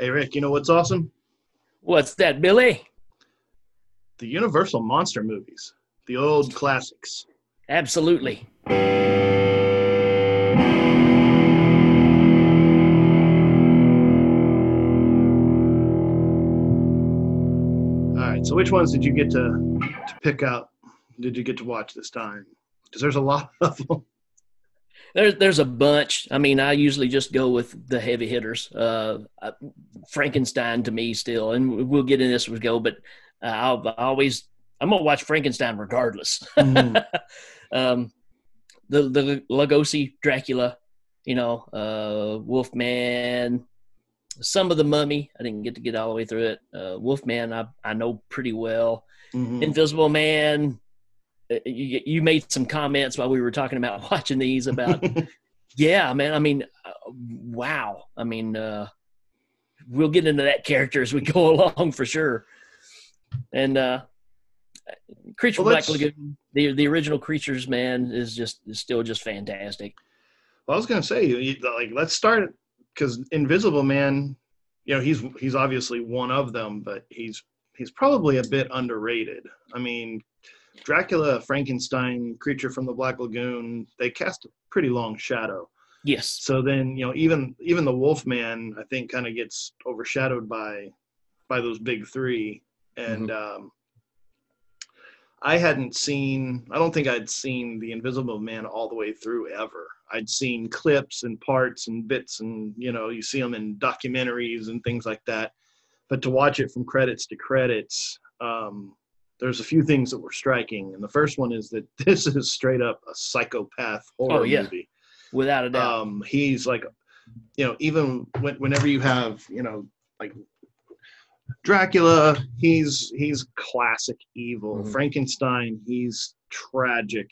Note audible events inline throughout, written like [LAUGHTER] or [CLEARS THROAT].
Hey, Rick, you know what's awesome? What's that, Billy? The Universal Monster movies, the old classics. Absolutely. All right, so which ones did you get to, to pick out? Did you get to watch this time? Because there's a lot of them. There's there's a bunch. I mean, I usually just go with the heavy hitters. Uh, Frankenstein to me still, and we'll get in this as we go. But uh, I'll I always I'm gonna watch Frankenstein regardless. Mhm. [LAUGHS] um, the the Lugosi Dracula, you know, uh, Wolfman, some of the Mummy. I didn't get to get all the way through it. Uh, Wolfman, I I know pretty well. Mhm. Invisible Man. Uh, You, you made some comments while we were talking about [LAUGHS] watching these about yeah man i mean uh, wow. I mean uh we'll get into that character as we [LAUGHS] go along for sure. And uh creature Well, black lagoon the the original creatures man is just is still just fantastic. Well, I was gonna say, you- like, let's start because Invisible Man, you know, he's he's obviously one of them, but he's he's probably a bit underrated. I mean, Dracula, Frankenstein, Creature from the Black Lagoon, they cast a pretty long shadow. yes So then, you know, even even the Wolfman, I think, kind of gets overshadowed by by those big three. And um, I hadn't seen, I don't think I'd seen the Invisible Man all the way through ever. I'd seen clips and parts and bits, and you know, you see them in documentaries and things like that. But to watch it from credits to credits, um, there's a few things that were striking. And the first one is that [LAUGHS] this is straight up a psychopath horror Oh, yeah. movie without a doubt um he's like you know even when, whenever you have you know like dracula he's he's classic evil Mhm. frankenstein he's tragic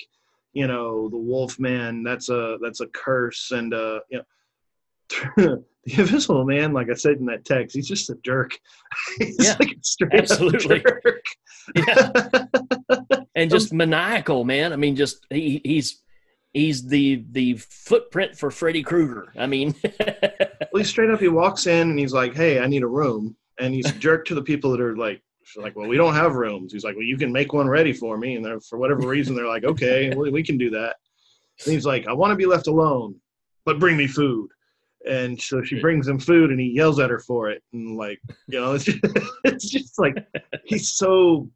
you know the wolfman that's a that's a curse and uh you know [LAUGHS] the invisible man like i said in that text he's just a jerk [LAUGHS] he's Yeah, like a straight absolutely. jerk. yeah [LAUGHS] and just maniacal man i mean just he he's he's the the footprint for freddy krueger i mean [LAUGHS] Well, he's straight up. He walks in and he's like, "Hey, I need a room," and he's a jerk to the people that are like, "Like, well, we don't have rooms." He's like, "Well, you can make one ready for me," and they're for whatever reason they're like, "Okay, we, we can do that." And he's like, "I want to be left alone, but bring me food." And so she brings him food, and he yells at her for it, and like, you know, it's just, [LAUGHS] it's just like he's so.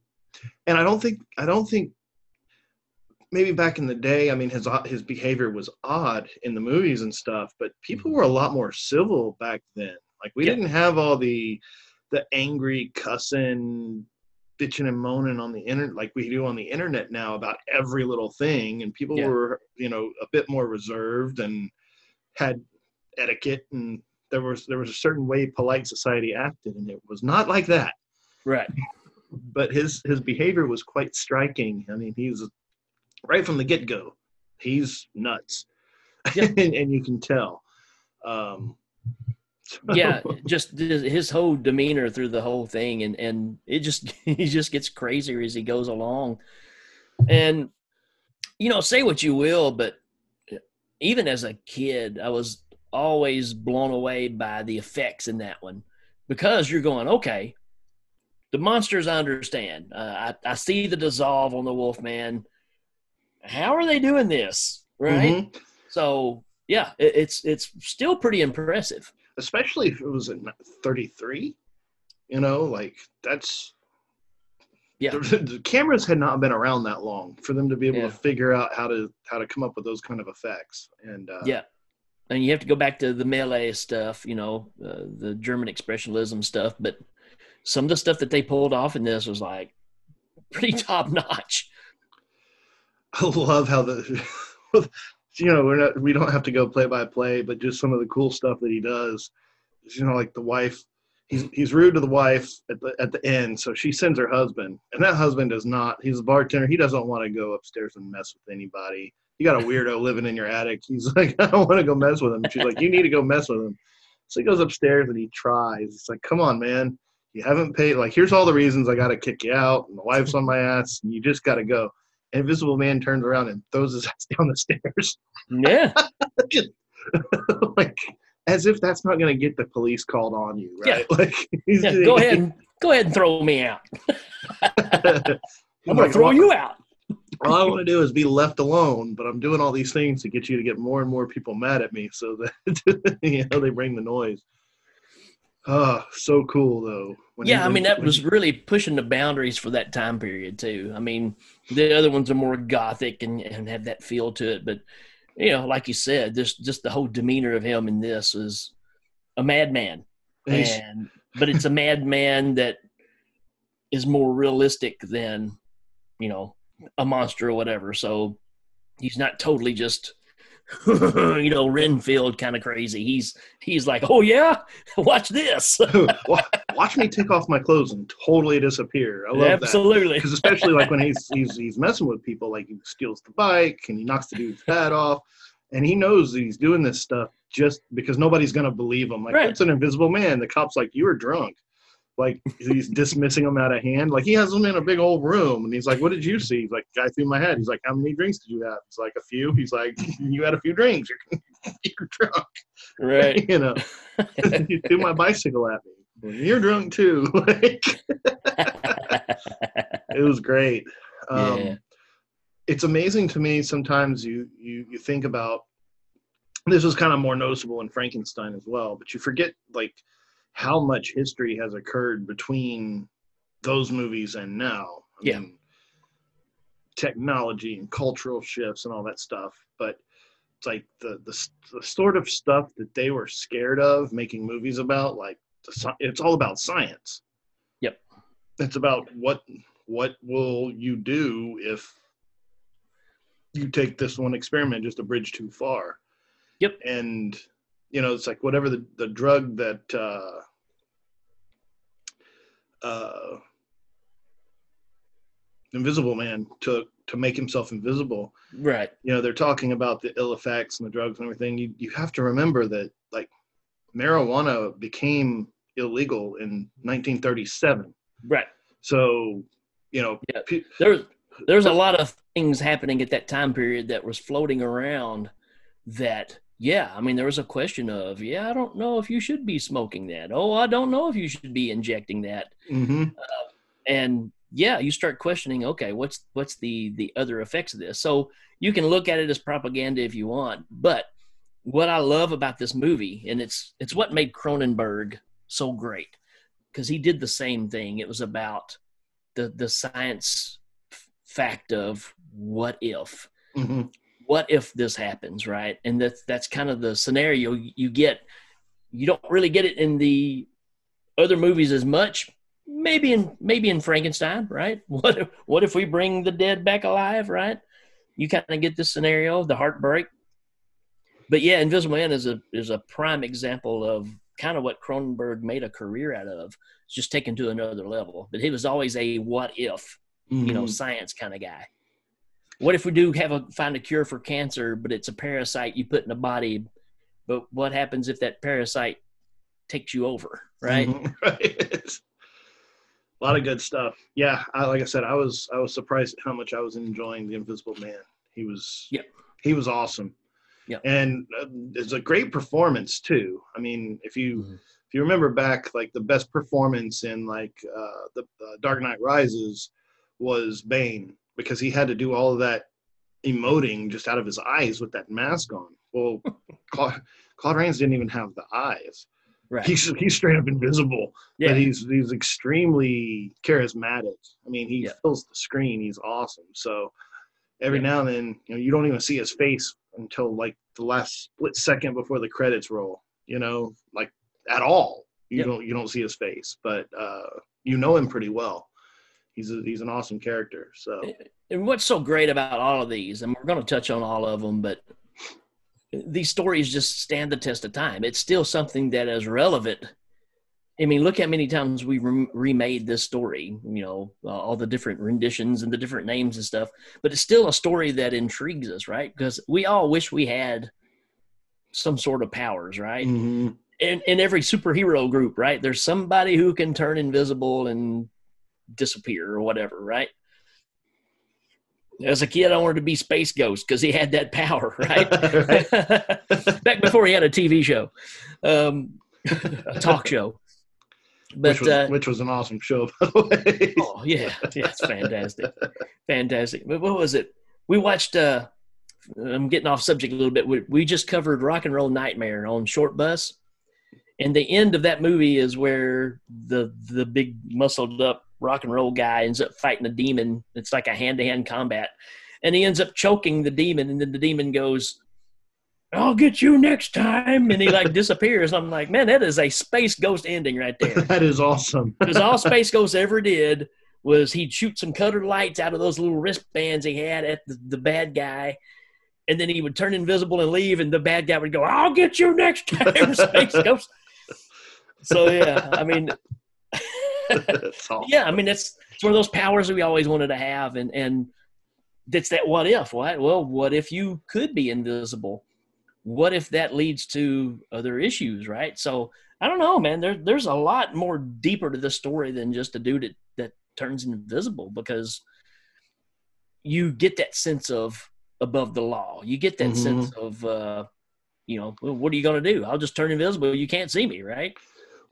And I don't think I don't think maybe back in the day, I mean, his his behavior was odd in the movies and stuff, but people mm-hmm. were a lot more civil back then. Like we Yeah. didn't have all the the angry cussing, bitching and moaning on the internet like we do on the internet now about every little thing, and people Yeah. were you know a bit more reserved and had etiquette and there was there was a certain way polite society acted and it was not like that right but his his behavior was quite striking. I mean, he's right from the get go, he's nuts, Yeah. [LAUGHS] and, and you can tell. Um, so- yeah [LAUGHS] just his his whole demeanor through the whole thing and and it just [LAUGHS] he just gets crazier as he goes along and you know say what you will but even as a kid i was always blown away by the effects in that one because you're going okay the monsters i understand uh, I, I see the dissolve on the wolf man how are they doing this right Mhm. so yeah it, it's it's still pretty impressive especially if it was in '33. You know, like that's Yeah. The, [LAUGHS] the cameras had not been around that long for them to be able Yeah. to figure out how to how to come up with those kind of effects. And uh, Yeah. And you have to go back to the Méliès stuff, you know, uh, the German expressionism stuff. But some of the stuff that they pulled off in this was like pretty [LAUGHS] top notch. I love how the [LAUGHS] you know we're not we don't have to go play by play, but just some of the cool stuff that he does. You know, like the wife, he's he's rude to the wife at the at the end, so she sends her husband, and that husband does not. He's a bartender. He doesn't want to go upstairs and mess with anybody. You got a weirdo living in your attic. He's [LAUGHS] like, I don't want to go mess with him. She's like, you need to go mess with him. So he goes upstairs and he tries. It's like, come on, man. You haven't paid. Like, here's all the reasons I got to kick you out. And the wife's on my ass. And you just got to go. Invisible Man turns around and throws his [LAUGHS] ass down the stairs. Yeah. Just, [LAUGHS] like as if that's not going to get the police called on you, right? Yeah. Like, yeah, go ahead, go ahead and throw me out. I'm going to throw well, you out. All I [LAUGHS] want to do is be left alone, but I'm doing all these things to get you to get more and more people mad at me, so that [LAUGHS] you know they bring the noise. Oh, so cool though. yeah, I mean that was really pushing the boundaries for that time period too. I mean, the other ones are more gothic and, and have that feel to it, but you know, like you said, just just the whole demeanor of him in this is a madman, and but it's a madman that is more realistic than you know a monster or whatever. So he's not totally just [LAUGHS] you know Renfield kind of crazy. He's he's like, oh yeah, [LAUGHS] watch this. [LAUGHS] watch me take off my clothes and totally disappear. I love absolutely because especially like when he's he's he's messing with people, like he steals the bike and he knocks the dude's head off, and he knows that he's doing this stuff just because nobody's gonna believe him. Like right. that's an invisible man. The cop's like, you were drunk like he's dismissing them out of hand. Like he has them in a big old room, and he's like, "What did you see?" He's like, "Guy threw my head." He's like, "How many drinks did you have?" It's like a few. He's like, "You had a few drinks. You're, [LAUGHS] you're drunk." Right. [LAUGHS] you know, [LAUGHS] you threw my bicycle at me. You're drunk too. like, it was great. Um, yeah. It's amazing to me. Sometimes you you you think about this was kind of more noticeable in Frankenstein as well, but you forget like how much history has occurred between those movies and now. I yeah. Mean, technology and cultural shifts and all that stuff, but it's like the, the the sort of stuff that they were scared of making movies about, like the, it's all about science. Yep. It's about what what will you do if you take this one experiment just a bridge too far. Yep. And you know, it's like whatever the, the drug that uh, uh, Invisible Man took to make himself invisible. Right. You know, they're talking about the ill effects and the drugs and everything. You you have to remember that like marijuana became illegal in 1937. Right. So, you know, yeah. Pe- there's there's a lot of things happening at that time period that was floating around that yeah, I mean, there was a question of, yeah, I don't know if you should be smoking that. Oh, I don't know if you should be injecting that. Mm-hmm. Uh, and yeah, you start questioning, okay, what's what's the the other effects of this? So you can look at it as propaganda if you want, but what I love about this movie, and it's it's what made Cronenberg so great, because he did the same thing. It was about the the science fact of what if. Mm-hmm what if this happens, right? And that's that's kind of the scenario you get. You don't really get it in the other movies as much. Maybe in maybe in Frankenstein, right? [LAUGHS] What if, what if we bring the dead back alive, right? You kind of get this scenario, the heartbreak. But yeah, Invisible Man is a is a prime example of kind of what Cronenberg made a career out of. It's just taken to another level. But he was always a what if, mm-hmm. you know, mm-hmm. science kind of guy what if we do have a find a cure for cancer, but it's a parasite you put in a body? But what happens if that parasite takes you over, right? Mm-hmm. [LAUGHS] right. a lot of good stuff. Yeah, I, like I said, I was I was surprised at how much I was enjoying the Invisible Man. He was yeah, he was awesome. Yeah, and uh, it's a great performance too. I mean, if you mm-hmm. if you remember back, like the best performance in like uh, the uh, Dark Knight Rises was Bane because he had to do all of that emoting just out of his eyes with that mask on. Well, [LAUGHS] Claude, Claude Rains didn't even have the eyes. Right. He's he's straight up invisible. Yeah. But he's he's extremely charismatic. I mean, he yeah. fills the screen. He's awesome. So every yeah. now and then, you know, you don't even see his face until like the last split second before the credits roll. You know, like at all. You yep. don't you don't see his face, but uh, you know him pretty well he's a, he's an awesome character. So, and what's so great about all of these, and we're going to touch on all of them, but these stories just stand the test of time. It's still something that is relevant. I mean, look how many times we re- remade this story. You know, uh, all the different renditions and the different names and stuff. But it's still a story that intrigues us, right? Because we all wish we had some sort of powers, right? Mm-hmm. In, in every superhero group, right? There's somebody who can turn invisible and disappear or whatever, right? As a kid, I wanted to be Space Ghost because he had that power, [LAUGHS] right? Right. [LAUGHS] Back before he had a TV show, um, a talk show. [LAUGHS] But which, was, uh, which was an awesome show, by the way. oh yeah, yeah, it's fantastic, fantastic. But what was it? We watched. uh I'm getting off subject a little bit. We, we just covered Rock and Roll Nightmare on Short Bus, and the end of that movie is where the the big muscled up rock and roll guy ends up fighting a demon. It's like a hand to hand combat, and he ends up choking the demon, and then the demon goes. I'll get you next time, and he like [LAUGHS] disappears. I'm like, man, that is a space ghost ending right there [LAUGHS] that is awesome. because all [LAUGHS] Space Ghost ever did was he'd shoot some cutter lights out of those little wristbands he had at the, the bad guy, and then he would turn invisible and leave, and the bad guy would go, "I'll get you next time, Space Ghost." So yeah, I mean. [LAUGHS] yeah, I mean that's it's one of those powers that we always wanted to have, and and that's that what if, what? Well, what if you could be invisible? What if that leads to other issues, right? So I don't know, man. There, there's a lot more deeper to this story than just a dude that, that turns invisible because you get that sense of above the law. You get that Mhm. sense of, uh, you know, well, what are you going to do? I'll just turn invisible. You can't see me, right?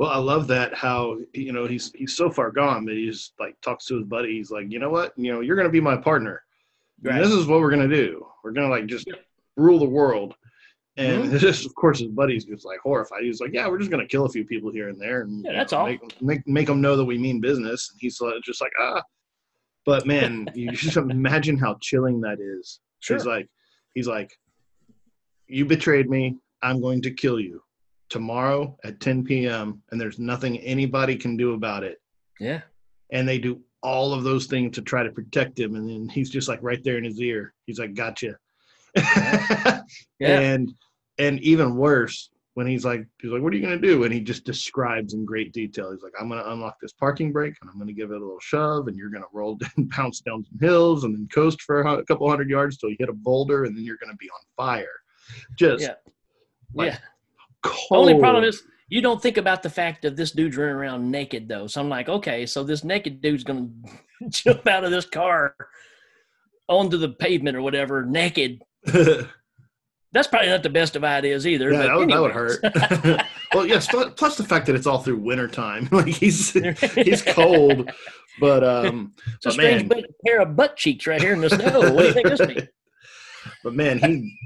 Well, I love that how you know he's he's so far gone that he's like talks to his buddy. He's like, you know what? You know, you're gonna be my partner. And Right. This is what we're gonna do. We're gonna like just rule the world. And [LAUGHS] Mhm. just of course his buddy's just like horrified. He's like, yeah, we're just gonna kill a few people here and there, and Yeah, that's know, all. Make, make make them know that we mean business. And he's just like ah. But man, you [LAUGHS] just imagine how chilling that is. He's like, he's like, you betrayed me. I'm going to kill you tomorrow at 10 p.m. And there's nothing anybody can do about it. yeah. And they do all of those things to try to protect him. And then he's just like right there in his ear. He's like, gotcha. Yeah. [LAUGHS] and and even worse when he's like he's like what are you going to do and he just describes in great detail he's like i'm going to unlock this parking brake and i'm going to give it a little shove and you're going to roll [LAUGHS] and bounce down some hills and then coast for a couple hundred yards till you hit a boulder and then you're going to be on fire just Yeah. like, yeah. Cold. Only problem is you don't think about the fact of this dude's running around naked though. So I'm like, okay, so this naked dude's gonna [LAUGHS] jump out of this car onto the pavement or whatever naked. [LAUGHS] That's probably not the best of ideas either. yeah, but that would, that would hurt. [LAUGHS] well, yes. Plus, the fact that it's all through wintertime. Like he's he's cold, but um, It's a but strange man. pair of butt cheeks right here in the snow. What do you think this means? but man, he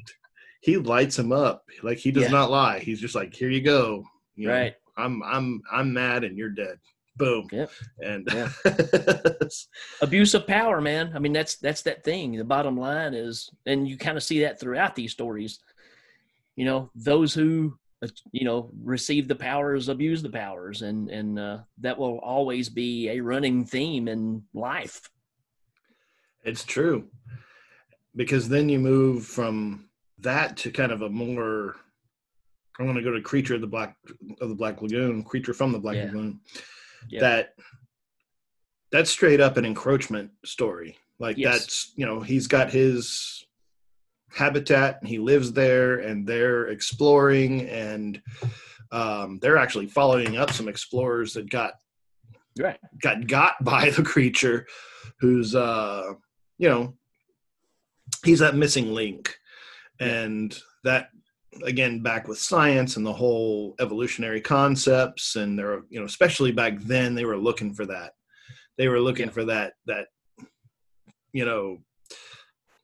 he lights him up. Like he does Yeah. not lie. He's just like, here you go. You know, Right. I'm I'm I'm mad and you're dead. Boom. Yep. And Yeah. [LAUGHS] Abuse of power, man. I mean, that's that's that thing. The bottom line is, and you kind of see that throughout these stories. You know, those who uh, you know receive the powers abuse the powers, and and uh, that will always be a running theme in life. it's true. Because then you move from that to kind of a more I'm gonna go to creature of the black of the black lagoon, creature from the black Yeah. lagoon. Yeah. That that's straight up an encroachment story. Like Yes. that's you know, he's got his habitat and he lives there and they're exploring and um, they're actually following up some explorers that got Right. got got [LAUGHS] by the creature who's uh you know he's that missing link and that again back with science and the whole evolutionary concepts and they're you know especially back then they were looking for that they were looking Yeah. for that that you know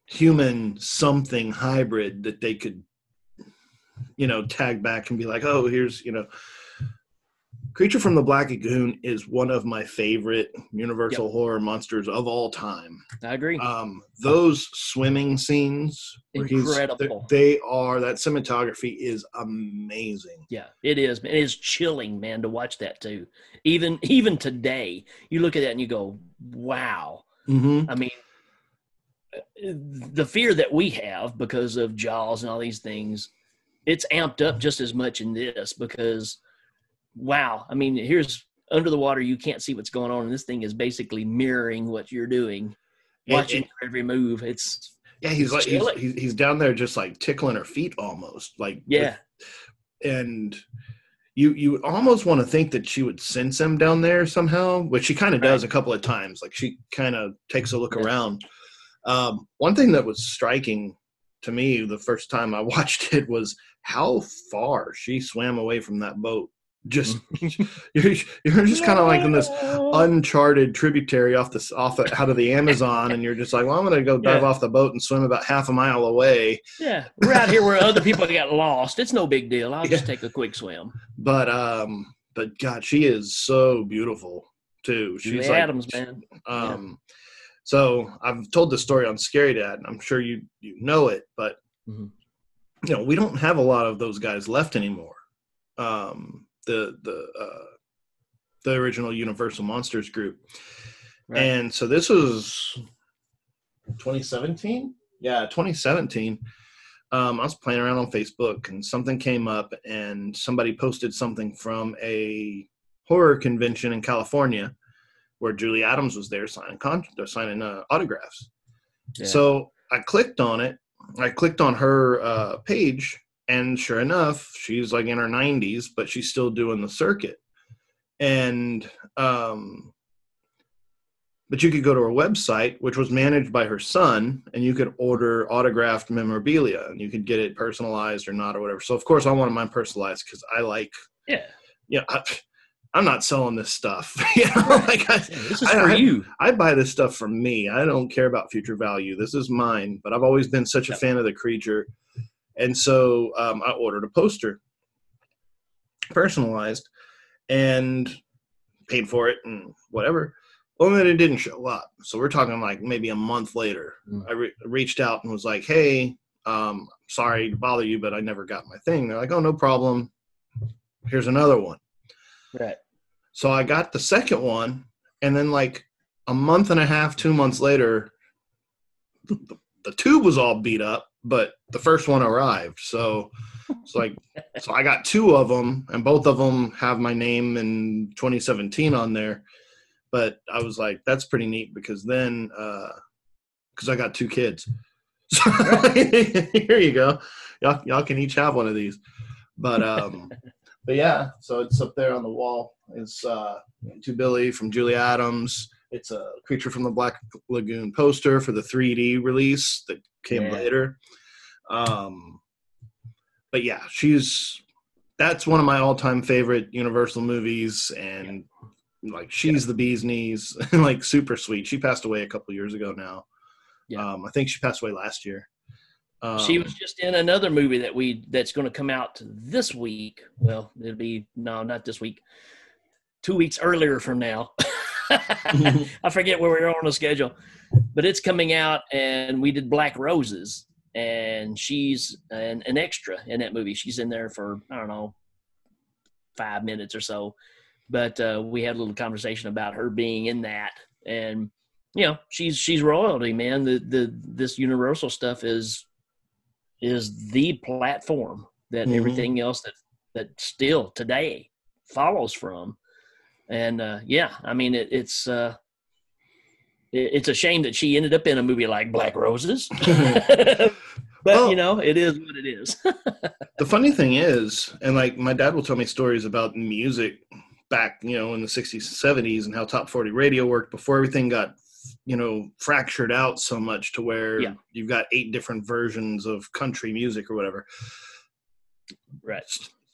human something hybrid that they could you know tag back and be like oh here's you know creature from the black lagoon is one of my favorite universal horror monsters of all time I agree. um those swimming scenes Incredible. they are that cinematography is amazing Yeah, it is. It is chilling, man, to watch that too. Even even today, you look at that and you go, "Wow." mm-hmm. I mean, the fear that we have because of Jaws and all these things, it's amped up just as much in this because, wow. I mean, here's under the water, you can't see what's going on, and this thing is basically mirroring what you're doing, watching your every move. It's yeah he's It's like he's, he's, down there just like tickling her feet almost like yeah, and you you almost want to think that she would sense him down there somehow which she kind of does a couple of times like she kind of takes a look Yeah. around Um, one thing that was striking to me the first time I [LAUGHS] watched it was how far she swam away from that boat. Just [LAUGHS] you're, you're just kind of like in this uncharted tributary off this off the, out of the Amazon, and you're just like, well, I'm gonna go dive Yeah. off the boat and swim about half a mile away. Yeah, we're out here where other people got lost. It's no big deal. I'll just take a quick swim. But um, but God, she is so beautiful too. She's like, Adams, man. Um, so I've told the story on Scary Dad. and I'm sure you you know it, but Mhm. you know we don't have a lot of those guys left anymore. Um, the the uh, the original Universal Monsters group, Right. and so this was 2017. Yeah, 2017. Um, I was playing around on Facebook and something came up, and somebody posted something from a horror convention in California where Julie Adams was there signing con- uh, signing uh, autographs. Yeah. So I clicked on it. I clicked on her uh, page, and sure enough, she's like in her 90s, but she's still doing the circuit. And um, but you could go to her website, which was managed by her son, and you could order autographed memorabilia, and you could get it personalized or not or whatever. So of course, I wanted mine personalized because I like, yeah, yeah, I, I'm not selling this stuff. [LAUGHS] you know, like I, yeah, this is I- for I- you. I buy this stuff for me. I don't care about future value. This is mine. But I've always been such a Yep. fan of the creature, and so um, I ordered a poster, personalized, and paid for it and whatever. Well, then it didn't show up. So we're talking like maybe a month later. Mm. I re- reached out and was like, "Hey, um, sorry to bother you, but I never got my thing." They're like, "Oh, no problem. Here's another one." Right. So I got the second one, and then like a month and a half, two months later, the, the tube was all beat up, but the first one arrived. So it's like, so I got two of them, and both of them have my name in 2017 on there. But I was like, that's pretty neat because then, because I got two kids. [LAUGHS] So here you go. Y'all, y'all can each have one of these. But um, but yeah, so it's up there on the wall. It's uh, to Billy from Julie Adams. It's a Creature from the Black Lagoon poster for the 3D release that came Yeah. later. Um, but yeah, she's that's one of my all-time favorite Universal movies, and like she's the bee's knees, and [LAUGHS] like super sweet. She passed away a couple years ago now. Yeah. Um, I think she passed away last year. Um, she was just in another movie that we that's going to come out this week. Well, it'll be no, not this week. Two weeks earlier from now. [LAUGHS] [LAUGHS] I forget where we are on the schedule, but it's coming out, and we did Black Roses, and she's an, an extra in that movie. She's in there for I don't know five minutes or so, but uh, we had a little conversation about her being in that, and you know she's she's royalty, man. The the this Universal stuff is is the platform that Mhm. everything else that that still today follows from and uh yeah i mean it, it's uh it, it's a shame that she ended up in a movie like black roses [LAUGHS] [LAUGHS] but Well- you know it is what it is [LAUGHS] the funny thing is, and like my dad will tell me stories about music back, you know, in the 60s and 70s and how top 40 radio worked before everything got, you know, fractured out so much to where Yeah. you've got eight different versions of country music or whatever. right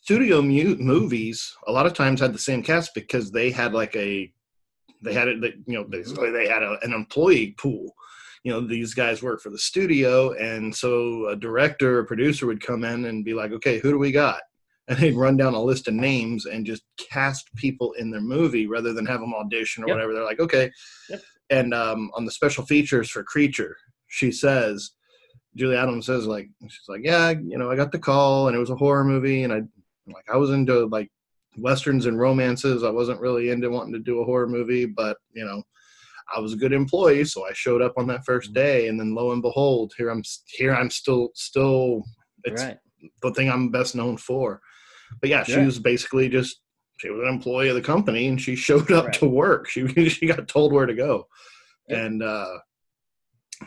Studio mu- movies a lot of times had the same cast because they had like a, they had it, you know, basically they had a, an employee pool. You know, these guys work for the studio, and so a director or producer would come in and be like, "Okay, who do we got?" and they'd run down a list of names and just cast people in their movie rather than have them audition or Yep. whatever. They're like, okay. Yep. And um, on the special features for Creature, she says, Julie Adams says, like, she's like, yeah, you know, I got the call and it was a horror movie, and I, like, I was into like westerns and romances. I wasn't really into wanting to do a horror movie, but you know. I was a good employee, so I showed up on that first day, and then lo and behold, here I'm here I'm still still it's right the thing I'm best known for. But yeah, she Yeah. was basically just she was an employee of the company and she [LAUGHS] showed up Right. to work. She [LAUGHS] she got told where to go. Yep. And uh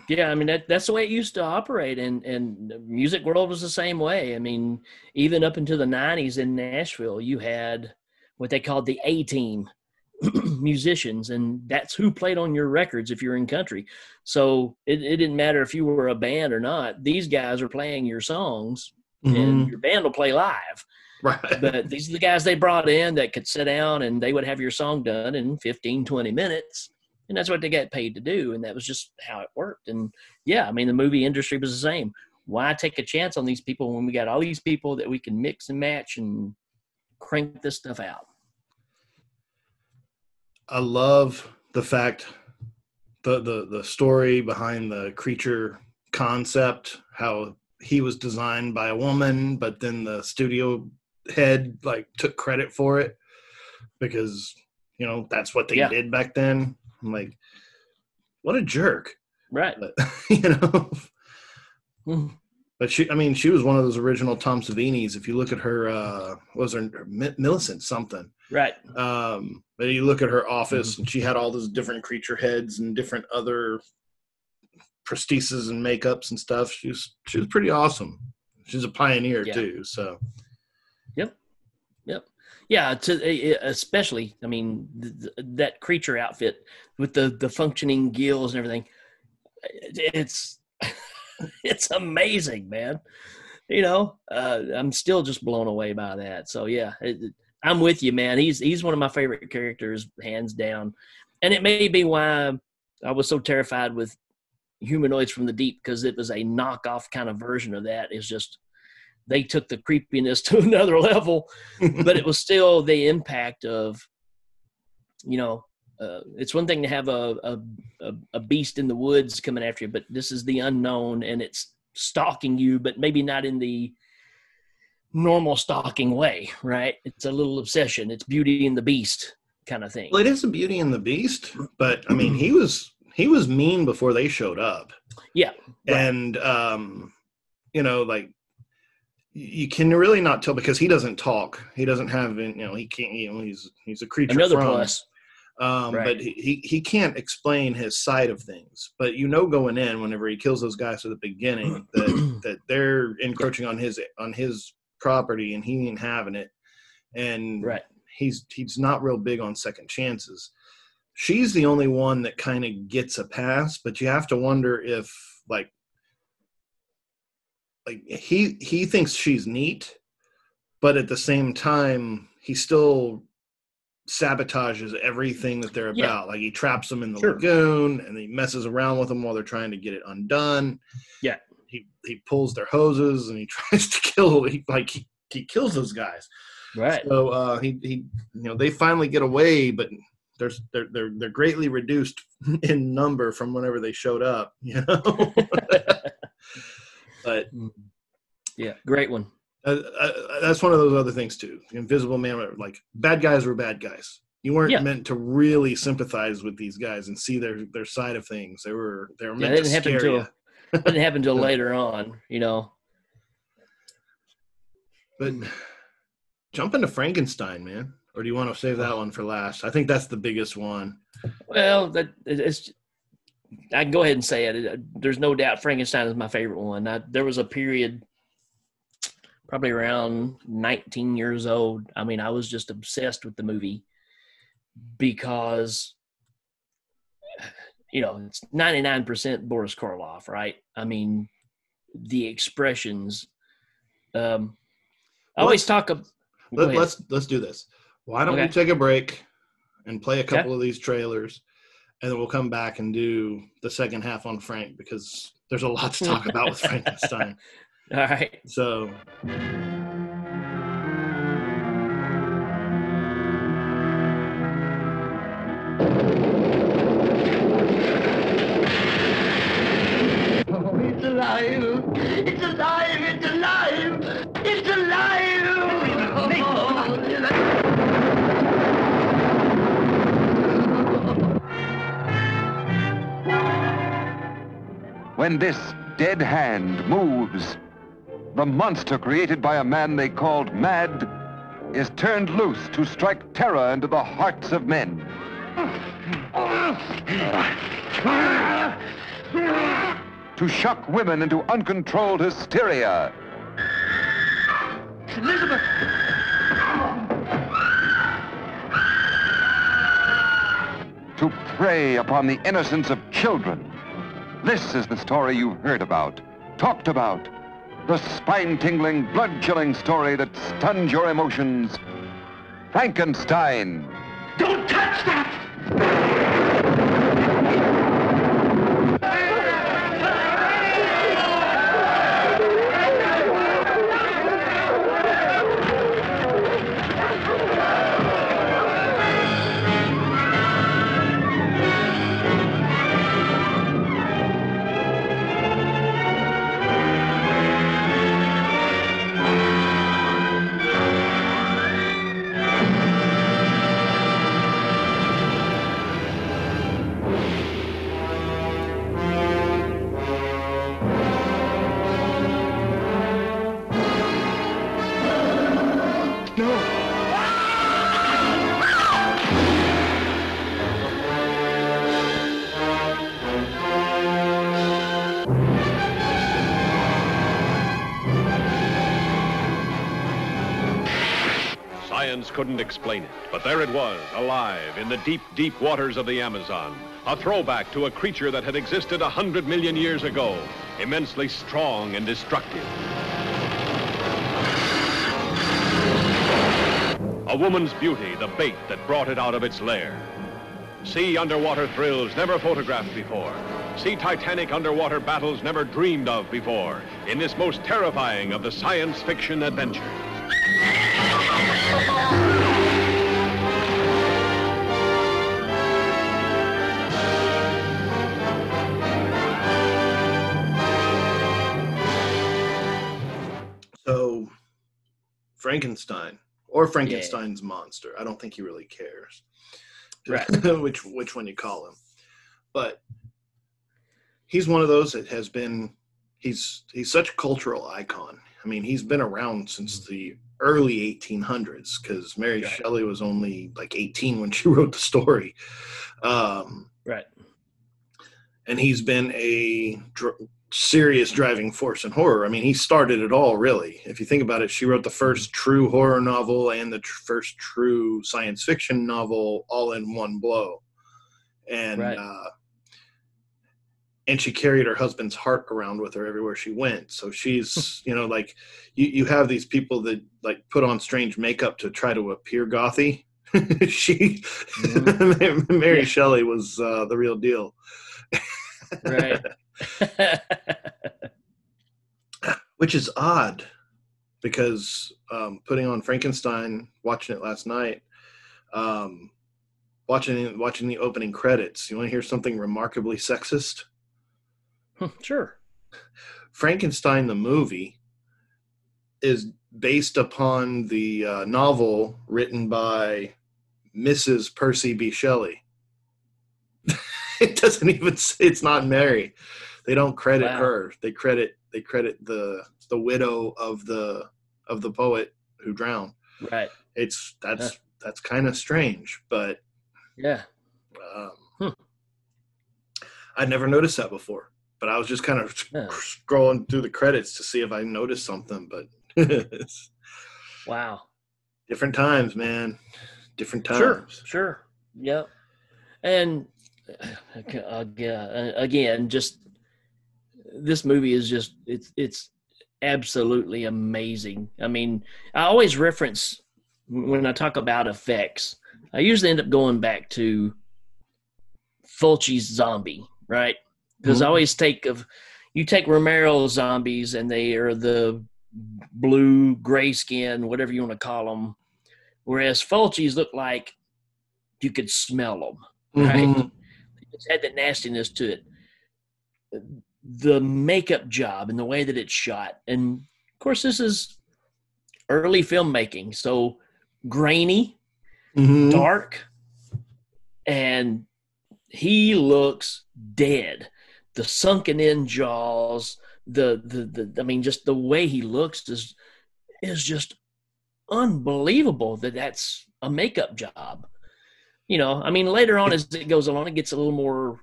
Yeah, I mean that that's the way it used to operate, and and the music world was the same way. I mean, even up into the '90s in Nashville, you had what they called the A team, [CLEARS THROAT] musicians, and that's who played on your records if you're in country. So it, it didn't matter if you were a band or not. These guys are playing your songs, Mhm. and your band will play live. Right. But these are the guys they brought in that could sit down and they would have your song done in 15, 20 minutes. And that's what they got paid to do. And that was just how it worked. And yeah, I mean, the movie industry was the same. Why take a chance on these people when we got all these people that we can mix and match and crank this stuff out? I love the fact the the the story behind the creature concept, how he was designed by a woman, but then the studio head like took credit for it because you know that's what they Yeah. did back then. I'm like, what a jerk, Right. but, [LAUGHS] you know. But she, I mean, she was one of those original Tom Savinis. If you look at her, uh, what was her Milicent something? Right. Um, but you look at her office, and she had all those different creature heads and different other prostheses and makeups and stuff. She was she was pretty awesome. She's a pioneer Yeah. too. So Yeah, to eh, especially, I mean, th- th- that creature outfit with the the functioning gills and everything. It's [LAUGHS] it's amazing, man. You know, uh, I'm still just blown away by that. So yeah, it- I'm with you, man. He's he's one of my favorite characters, hands down. And it may be why I was so terrified with humanoids from the deep because it was a knockoff kind of version of that. It's just they took the creepiness [LAUGHS] to another level [LAUGHS] but it was still the impact of you know uh, it's one thing to have a, a a beast in the woods coming after you but this is the unknown and it's stalking you but maybe not in the normal stalking way right it's a little obsession it's beauty and the beast kind of thing well, it is a Beauty and the Beast, but I mean, he was he was mean before they showed up. Yeah, right. and um, you know, like you can really not tell because he doesn't talk. He doesn't have, you know, he can't. You know, he's he's a creature. another from, plus Um, Right. But he, he he can't explain his side of things. But you know, going in, whenever he kills those guys at the beginning, [CLEARS THROAT] that that they're encroaching on his on his property, and he ain't having it. And right he's he's not real big on second chances. She's the only one that kind of gets a pass, but you have to wonder if like like he he thinks she's neat, but at the same time he still sabotages everything that they're Yeah. about. Like he traps them in the Sure. lagoon and he messes around with them while they're trying to get it undone. Yeah. He he pulls their hoses and he [LAUGHS] tries to kill he, like he, he kills those guys. right So uh, he he you know they finally get away, but there's they're they're they're greatly reduced [LAUGHS] in number from whenever they showed up. You know, [LAUGHS] but yeah great one uh, uh, that's one of those other things too. Invisible Man, like bad guys were bad guys. You weren't Yeah. meant to really sympathize with these guys and see their their side of things. They were they were meant it to happen scare you. didn't happen until [LAUGHS] later on you know But jump into Frankenstein, man. Or do you want to save that one for last? I think that's the biggest one. Well, that it's. I can go ahead and say it. There's no doubt Frankenstein is my favorite one. I, there was a period, probably around 19 years old. I mean, I was just obsessed with the movie because, you know, it's 99% Boris Karloff, right? I mean, the expressions. Um, I always talk. Of, go Let, ahead. let's let's do this. Why don't we take a break and play a Okay. couple of these trailers, and then we'll come back and do the second half on Frank because there's a lot to talk about with Frankenstein. [LAUGHS] All right. So Oh, [LAUGHS] it's alive! It's alive! It's alive! It's alive! When this dead hand moves, the monster created by a man they called Mad is turned loose to strike terror into the hearts of men. To shock women into uncontrolled hysteria. Elizabeth! to prey upon the innocence of children. This is the story you've heard about, talked about, the spine-tingling, blood-chilling story that stuns your emotions. Frankenstein. Don't touch that! But there it was, alive in the deep, deep waters of the Amazon. A throwback to a creature that had existed a hundred million years ago, immensely strong and destructive. A woman's beauty, the bait that brought it out of its lair. See underwater thrills never photographed before. See titanic underwater battles never dreamed of before in this most terrifying of the science fiction adventures. Frankenstein or Frankenstein's monster. I don't think he really cares [LAUGHS] Right. which which one you call him. But he's one of those that has been he's he's such a cultural icon. I mean, he's been around since the early 1800s because Mary Right. Shelley was only like 18 when she [LAUGHS] wrote the story. Um, Right. and he's been a dr- serious driving force in horror. I mean, he started it all, really. If you think about it, she wrote the first true horror novel and the tr- first true science fiction novel all in one blow. And Right. uh, and she carried her husband's heart around with her everywhere she went. So she's, you know, like you, you have these people that like put on strange makeup to try to appear gothy. [LAUGHS] she, [LAUGHS] Mary Yeah. Shelley was uh, the real deal. Right. Which is odd because um, putting on Frankenstein, watching it last night, um, watching watching the opening credits. You want to hear something remarkably sexist? sure. Frankenstein the movie is based upon the uh, novel written by Mrs. Percy B. Shelley. [LAUGHS] it doesn't even. It's not Mary. They don't credit Wow. her. They credit they credit the the widow of the of the poet who drowned. Right. It's that's that's kind of strange, but Yeah. um, Hmm. I'd never noticed that before. But I was just kind of Yeah. scrolling through the credits to see if I noticed something. But [LAUGHS] Wow. different times, man. Different times. Sure. Sure. Yep. And uh, again, just this movie is just it's it's absolutely amazing. I mean, I always reference when I talk about effects. I usually end up going back to Fulci's Zombie, right? Because I Mhm. always take of you take Romero's zombies and they are the blue, gray skin, whatever you want to call them, whereas Fulci's look like you could smell them right? Mhm. It's had the nastiness to it. The makeup job and the way that it's shot, and of course, this is early filmmaking, so grainy, Mhm. dark, and he looks dead. The sunken in jaws, the, the the I mean, just the way he looks is is just unbelievable. That that's a makeup job. You know, I mean, later on as it goes along, it gets a little more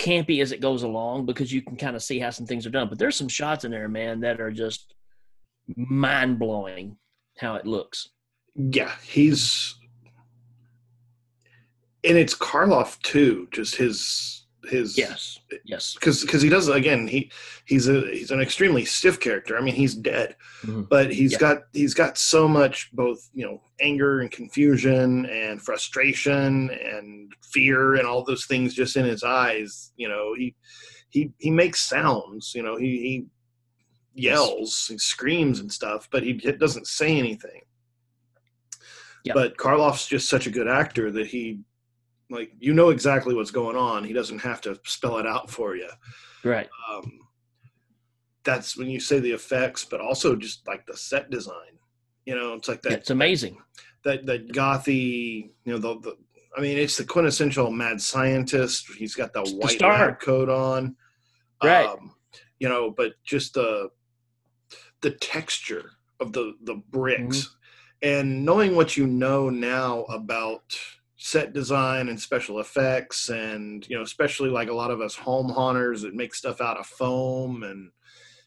campy as it goes along because you can kind of see how some things are done. But there's some shots in there, man, that are just mind blowing how it looks. Yeah, he's and it's Karloff too. Just his his Yes. Yes. because because he does again he he's a he's an extremely stiff character i mean he's dead Mhm. but he's Yeah. got he's got so much both you know anger and confusion and frustration and fear and all those things just in his eyes you know he he he makes sounds you know he he yells he screams and stuff but he doesn't say anything Yeah. but karloff's just such a good actor that he like you know exactly what's going on he doesn't have to spell it out for you Right. um, that's when you say the effects, but also just like the set design. You know, it's like that It's amazing. that that gothy. You know, the, the I mean, it's the quintessential mad scientist. He's got the the white star. lab coat on, Right. Um, you know, but just the the texture of the the bricks, Mm-hmm. and knowing what you know now about set design and special effects and you know especially like a lot of us home haunters that make stuff out of foam and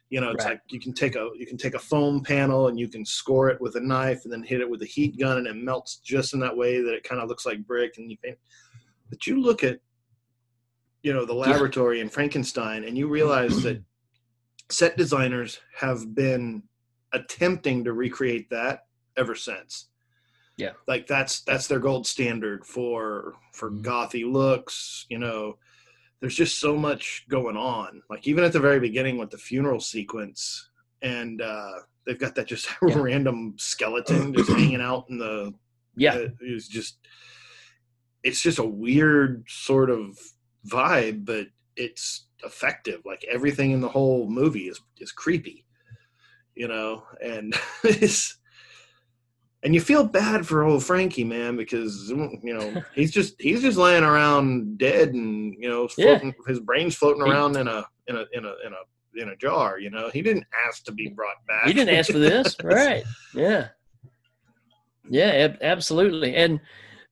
you know it's Right. like you can take a you can take a foam panel and you can score it with a knife and then hit it with a heat gun and it melts just in that way that it kind of looks like brick and you paint. But you look at you know the laboratory in frankenstein and you mm-hmm. realize that set designers have been attempting to recreate that ever since Yeah. like that's that's their gold standard for for Mhm. gothy looks you know there's just so much going on like even at the very beginning with the funeral sequence and uh they've got that just [LAUGHS] Yeah. random skeleton [CLEARS THROAT] just hanging out in the Yeah. uh, it's just it's just a weird sort of vibe but it's effective like everything in the whole movie is is creepy you know and [LAUGHS] it's and you feel bad for old Frankie, man, because you know he's just he's just laying around dead, and you know Yeah. his brain's floating around in a in a in a in a in a jar. You know, he didn't ask to be brought back. You didn't ask for this, [LAUGHS] right? Yeah, yeah, ab- absolutely. And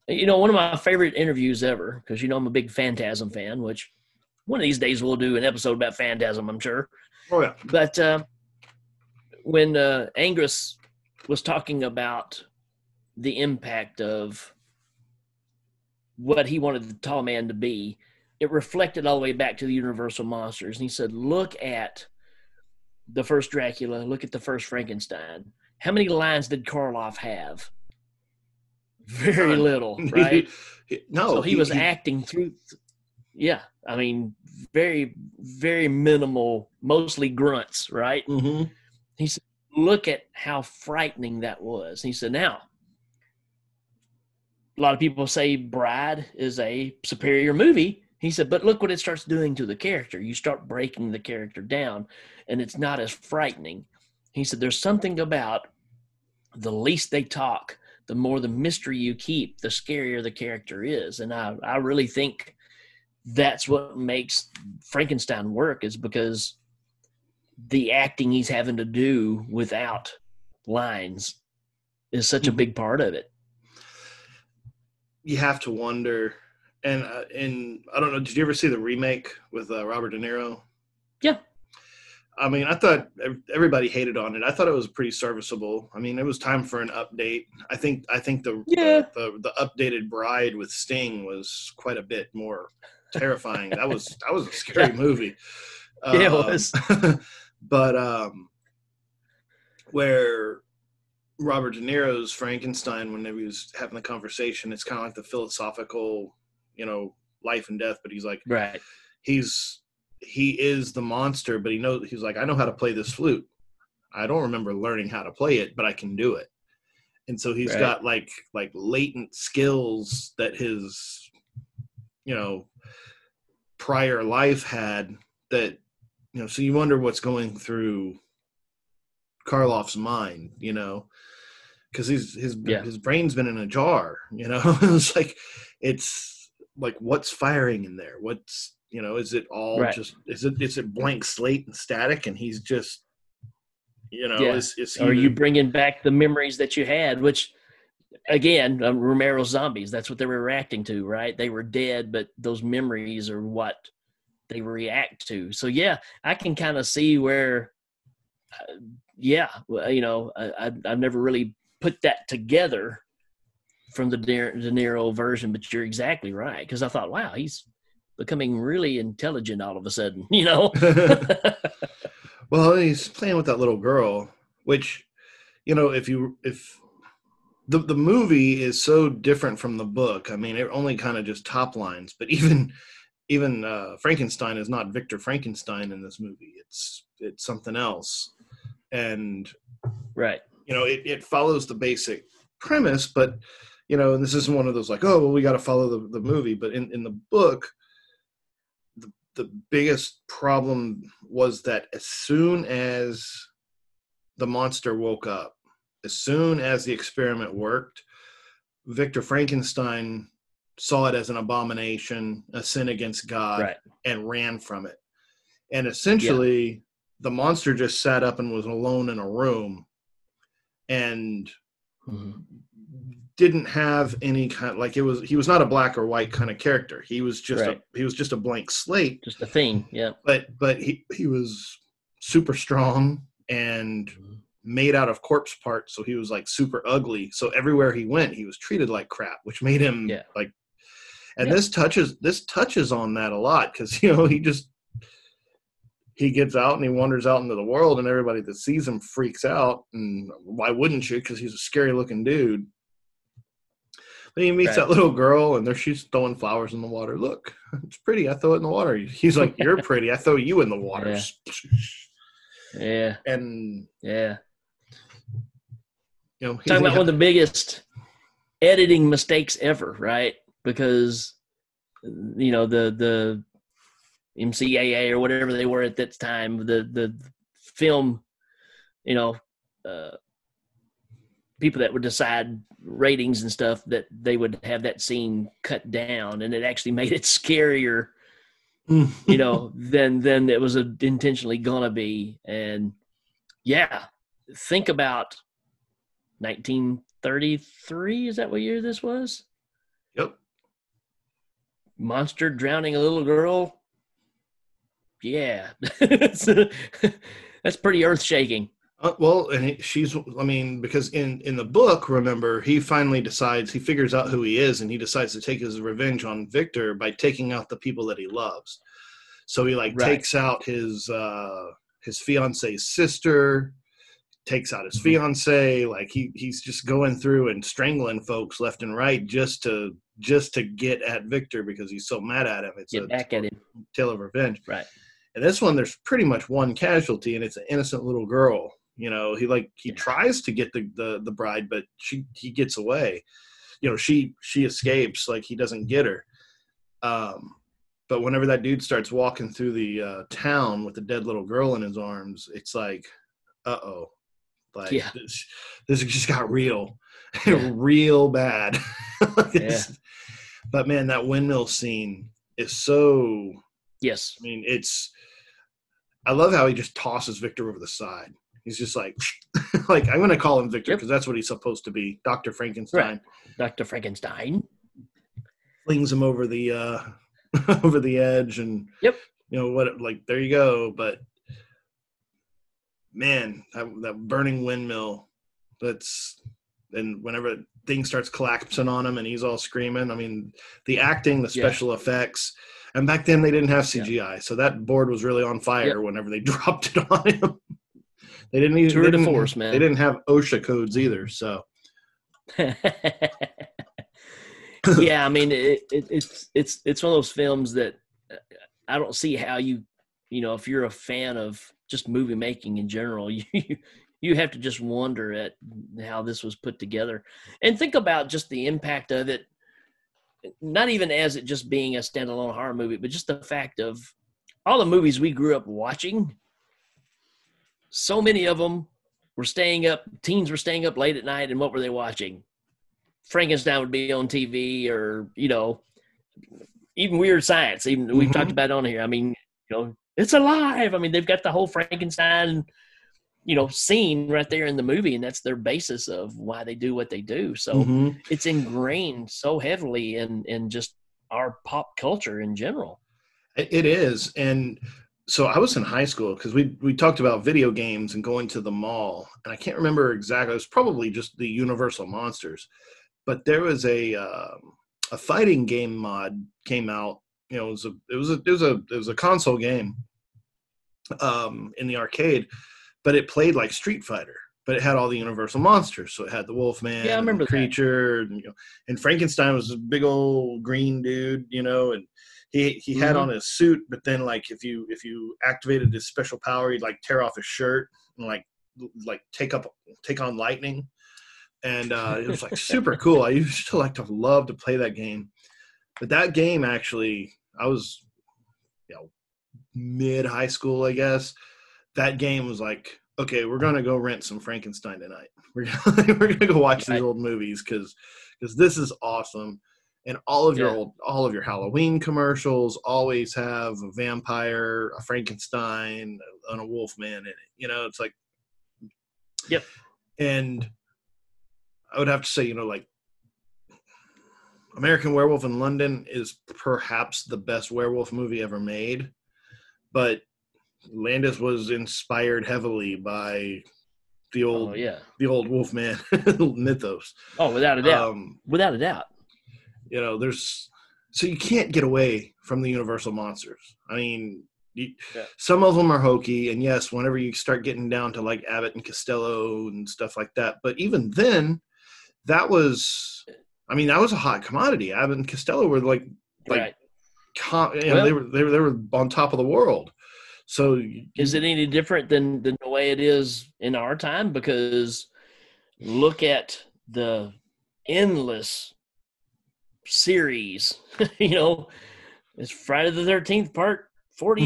you know, one of my favorite interviews ever, because you know I'm a big Phantasm fan. Which one of these days we'll do an episode about Phantasm, I'm sure. oh yeah, But uh, when uh, Angus was talking about the impact of what he wanted the tall man to be, it reflected all the way back to the Universal monsters. And he said, "Look at the first Dracula. Look at the first Frankenstein. How many lines did Karloff have? Very little, [LAUGHS] right? no, so he, was acting through yeah i mean very very minimal mostly grunts right hmm he said look at how frightening that was. He said now a lot of people say bride is a superior movie. He said but look what it starts doing to the character. You start breaking the character down and it's not as frightening. He said there's something about the least they talk the more the mystery you keep, the scarier the character is. And I, I really think that's what makes Frankenstein work is because the acting he's having to do without lines is such a Mhm. big part of it. You have to wonder, and uh, and I don't know. Did you ever see the remake with uh, Robert De Niro? Yeah. I mean, I thought everybody hated on it. I thought it was pretty serviceable. I mean, it was time for an update. I think I think the Yeah. the, the, the updated Bride with Sting was quite a bit more terrifying. that was that was a scary [LAUGHS] movie. Yeah, it Um, was. [LAUGHS] but um, where Robert De Niro's Frankenstein, whenever he was having the conversation, it's kind of like the philosophical, you know, life and death. But he's like, Right. he's he is the monster, but he knows he's like, I know how to play this flute. I don't remember learning how to play it, but I can do it. And so he's Right. got like like latent skills that his you know prior life had that you know so you wonder what's going through Karloff's mind, you know, because he's his Yeah. his brain's been in a jar, you know. [LAUGHS] it's like it's like what's firing in there? What's you know? Is it all Right. just is it is it blank slate and static, and he's just you know Yeah. is is he the- you bringing back the memories that you had, which again, um, Romero's zombies, that's what they were reacting to, right? They were dead, but those memories are what they react to. So yeah, I can kind of see where, uh, yeah, you know, I, I, I've never really put that together, from the De, De Niro version, but you're exactly right because I thought, wow, he's becoming really intelligent all of a sudden. [LAUGHS] You know. [LAUGHS] well, he's playing with that little girl, which, you know, if you if the the movie is so different from the book. I mean, it only kind of just top lines, but even even uh, Frankenstein is not Victor Frankenstein in this movie. It's it's something else, and right, you know, it, it follows the basic premise, but you know, and this isn't one of those like, oh, well, we got to follow the, the movie. But in in the book, the the biggest problem was that as soon as the monster woke up, as soon as the experiment worked, Victor Frankenstein saw it as an abomination, a sin against God, right. and ran from it. And essentially, yeah. the monster just sat up and was alone in a room and mm-hmm. didn't have any kind like it was he was not a black or white kind of character. He was just right. a he was just a blank slate. Just a thing, yeah. But but he he was super strong and mm-hmm made out of corpse parts so he was like super ugly so everywhere he went he was treated like crap which made him yeah. like and yeah. this touches this touches on that a lot because [LAUGHS] you know he just he gets out and he wanders out into the world and everybody that sees him freaks out. And why wouldn't you? Because he's a scary looking dude. Then he meets right. that little girl and there she's throwing flowers in the water. Look [LAUGHS] it's pretty. I throw it in the water. He's like you're [LAUGHS] pretty. I throw you in the water. Yeah, yeah. and yeah. you know, talking about one of the biggest editing mistakes ever, right? Because you know the the MCAA or whatever they were at that time, the the film, you know, uh, people that would decide ratings and stuff that they would have that scene cut down, and it actually [LAUGHS] made it scarier, you know, [LAUGHS] than than it was intentionally gonna be. And yeah, think about 1933. Is that what year this was? Monster drowning a little girl. Yeah, [LAUGHS] that's pretty earth shaking. Uh, well, and he, she's, I mean, because in in the book, remember, he finally decides, he figures out who he is, and he decides to take his revenge on Victor by taking out the people that he loves. So he like right. takes out his uh his fiance's sister, takes out his mm-hmm. fiance like he he's just going through and strangling folks left and right just to just to get at Victor because he's so mad at him. It's get a back at him. tale of revenge. Right. And this one there's pretty much one casualty and it's an innocent little girl. You know, he like he yeah. tries to get the, the the bride, but she he gets away. You know, she she escapes, like he doesn't get her. Um but whenever that dude starts walking through the uh, town with the dead little girl in his arms, it's like, uh oh, like yeah. this, this just got real, [LAUGHS] yeah. real bad. [LAUGHS] yeah. But man, that windmill scene is so. Yes. I mean, it's. I love how he just tosses Victor over the side. He's just like, [LAUGHS] like I'm going to call him Victor because yep. that's what he's supposed to be, Doctor Frankenstein. Right. Doctor Frankenstein flings him over the uh over the edge, and yep, you know what? Like there you go. But man, that, that burning windmill. That's and whenever thing starts collapsing on him and he's all screaming. I mean, the acting, the special yeah. effects, and back then they didn't have CGI, yeah. so that board was really on fire yep. whenever they [LAUGHS] dropped it on him. they didn't even tour de force, man. They didn't have OSHA codes either, so. [LAUGHS] yeah, I mean, it, it, it's it's it's one of those films that uh, I don't see how you, you know, if you're a fan of just movie making in general, [LAUGHS] you you have to just wonder at how this was put together and think about just the impact of it. Not even as it just being a standalone horror movie, but just the fact of all the movies we grew up watching. So many of them were staying up. Teens were staying up late at night, and what were they watching? Frankenstein would be on TV, or you know, even Weird Science. Even we've mm-hmm. talked about on here. I mean, you know, it's alive. I mean, they've got the whole Frankenstein, you know, scene right there in the movie, and that's their basis of why they do what they do. So mm-hmm. it's ingrained so heavily in in just our pop culture in general. It is, and so I was in high school because we we talked about video games and going to the mall, and I can't remember exactly. It was probably just the Universal Monsters, but there was a um a fighting game mod came out. You know, it was a it was a it was a it was a console game um, in the arcade, but it played like Street Fighter. But it had all the Universal monsters, so it had the Wolfman, Yeah, I remember the creature, and, you know, and Frankenstein was a big old green dude, you know, and he he had Mhm. on his suit, but then like if you if you activated his special power, he'd like tear off his shirt and like like take up take on lightning, and uh, it was like super [LAUGHS] cool. I used to like to love to play that game, but that game actually I was you know mid high school, I guess. That game was like okay, we're gonna go rent some Frankenstein tonight. [LAUGHS] We're gonna, we're gonna go watch these old movies because because this is awesome. And all of your Yeah. old, all of your Halloween commercials always have a vampire, a Frankenstein, and a Wolfman in it. You know, it's like, Yep. And I would have to say, you know, like American Werewolf in London is perhaps the best werewolf movie ever made, but Landis was inspired heavily by the old Oh yeah. the old Wolfman [LAUGHS] mythos. Oh, without a doubt. Um, without a doubt. you know, there's so you can't get away from the Universal monsters. I mean, you, Yeah. some of them are hokey, and yes, whenever you start getting down to like Abbott and Costello and stuff like that, but even then, that was, I mean, that was a hot commodity. Abbott and Costello were like, like, right. com, you know, they were they were they were on top of the world. So Is it any different than, than the way it is in our time? Because look at the endless series. [LAUGHS] you know, it's Friday the Thirteenth Part Forty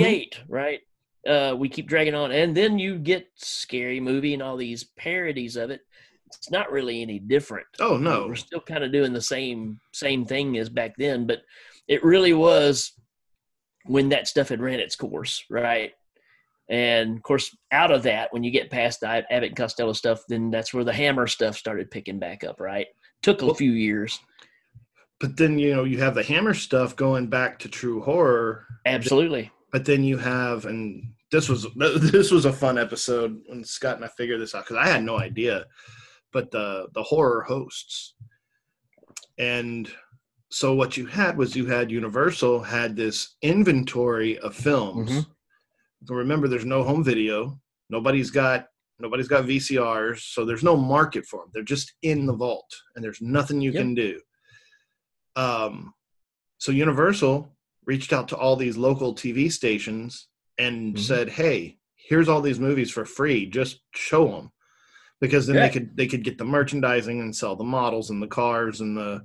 right? Uh, we keep dragging on, and then you get Scary Movie and all these parodies of it. It's not really any different. oh no, we're still kind of doing the same same thing as back then, but it really was when that stuff had ran its course, right? And of course, out of that, when you get past the Abbott and Costello stuff, then that's where the Hammer stuff started picking back up, right? Took a Well- few years, but then you know you have the Hammer stuff going back to true horror, absolutely. but then you have and this was [LAUGHS] this was a fun episode when Scott and I figured this out because I had no idea, but the the horror hosts, and so what you had was you had Universal had this inventory of films. Mhm. Remember, there's no home video. Nobody's got nobody's got VCRs, so there's no market for them. They're just in the vault, and there's nothing you Yep. can do. Um, so Universal reached out to all these local TV stations and Mhm. said, "Hey, here's all these movies for free. Just show them." Because then Yeah. they could they could get the merchandising and sell the models and the cars and the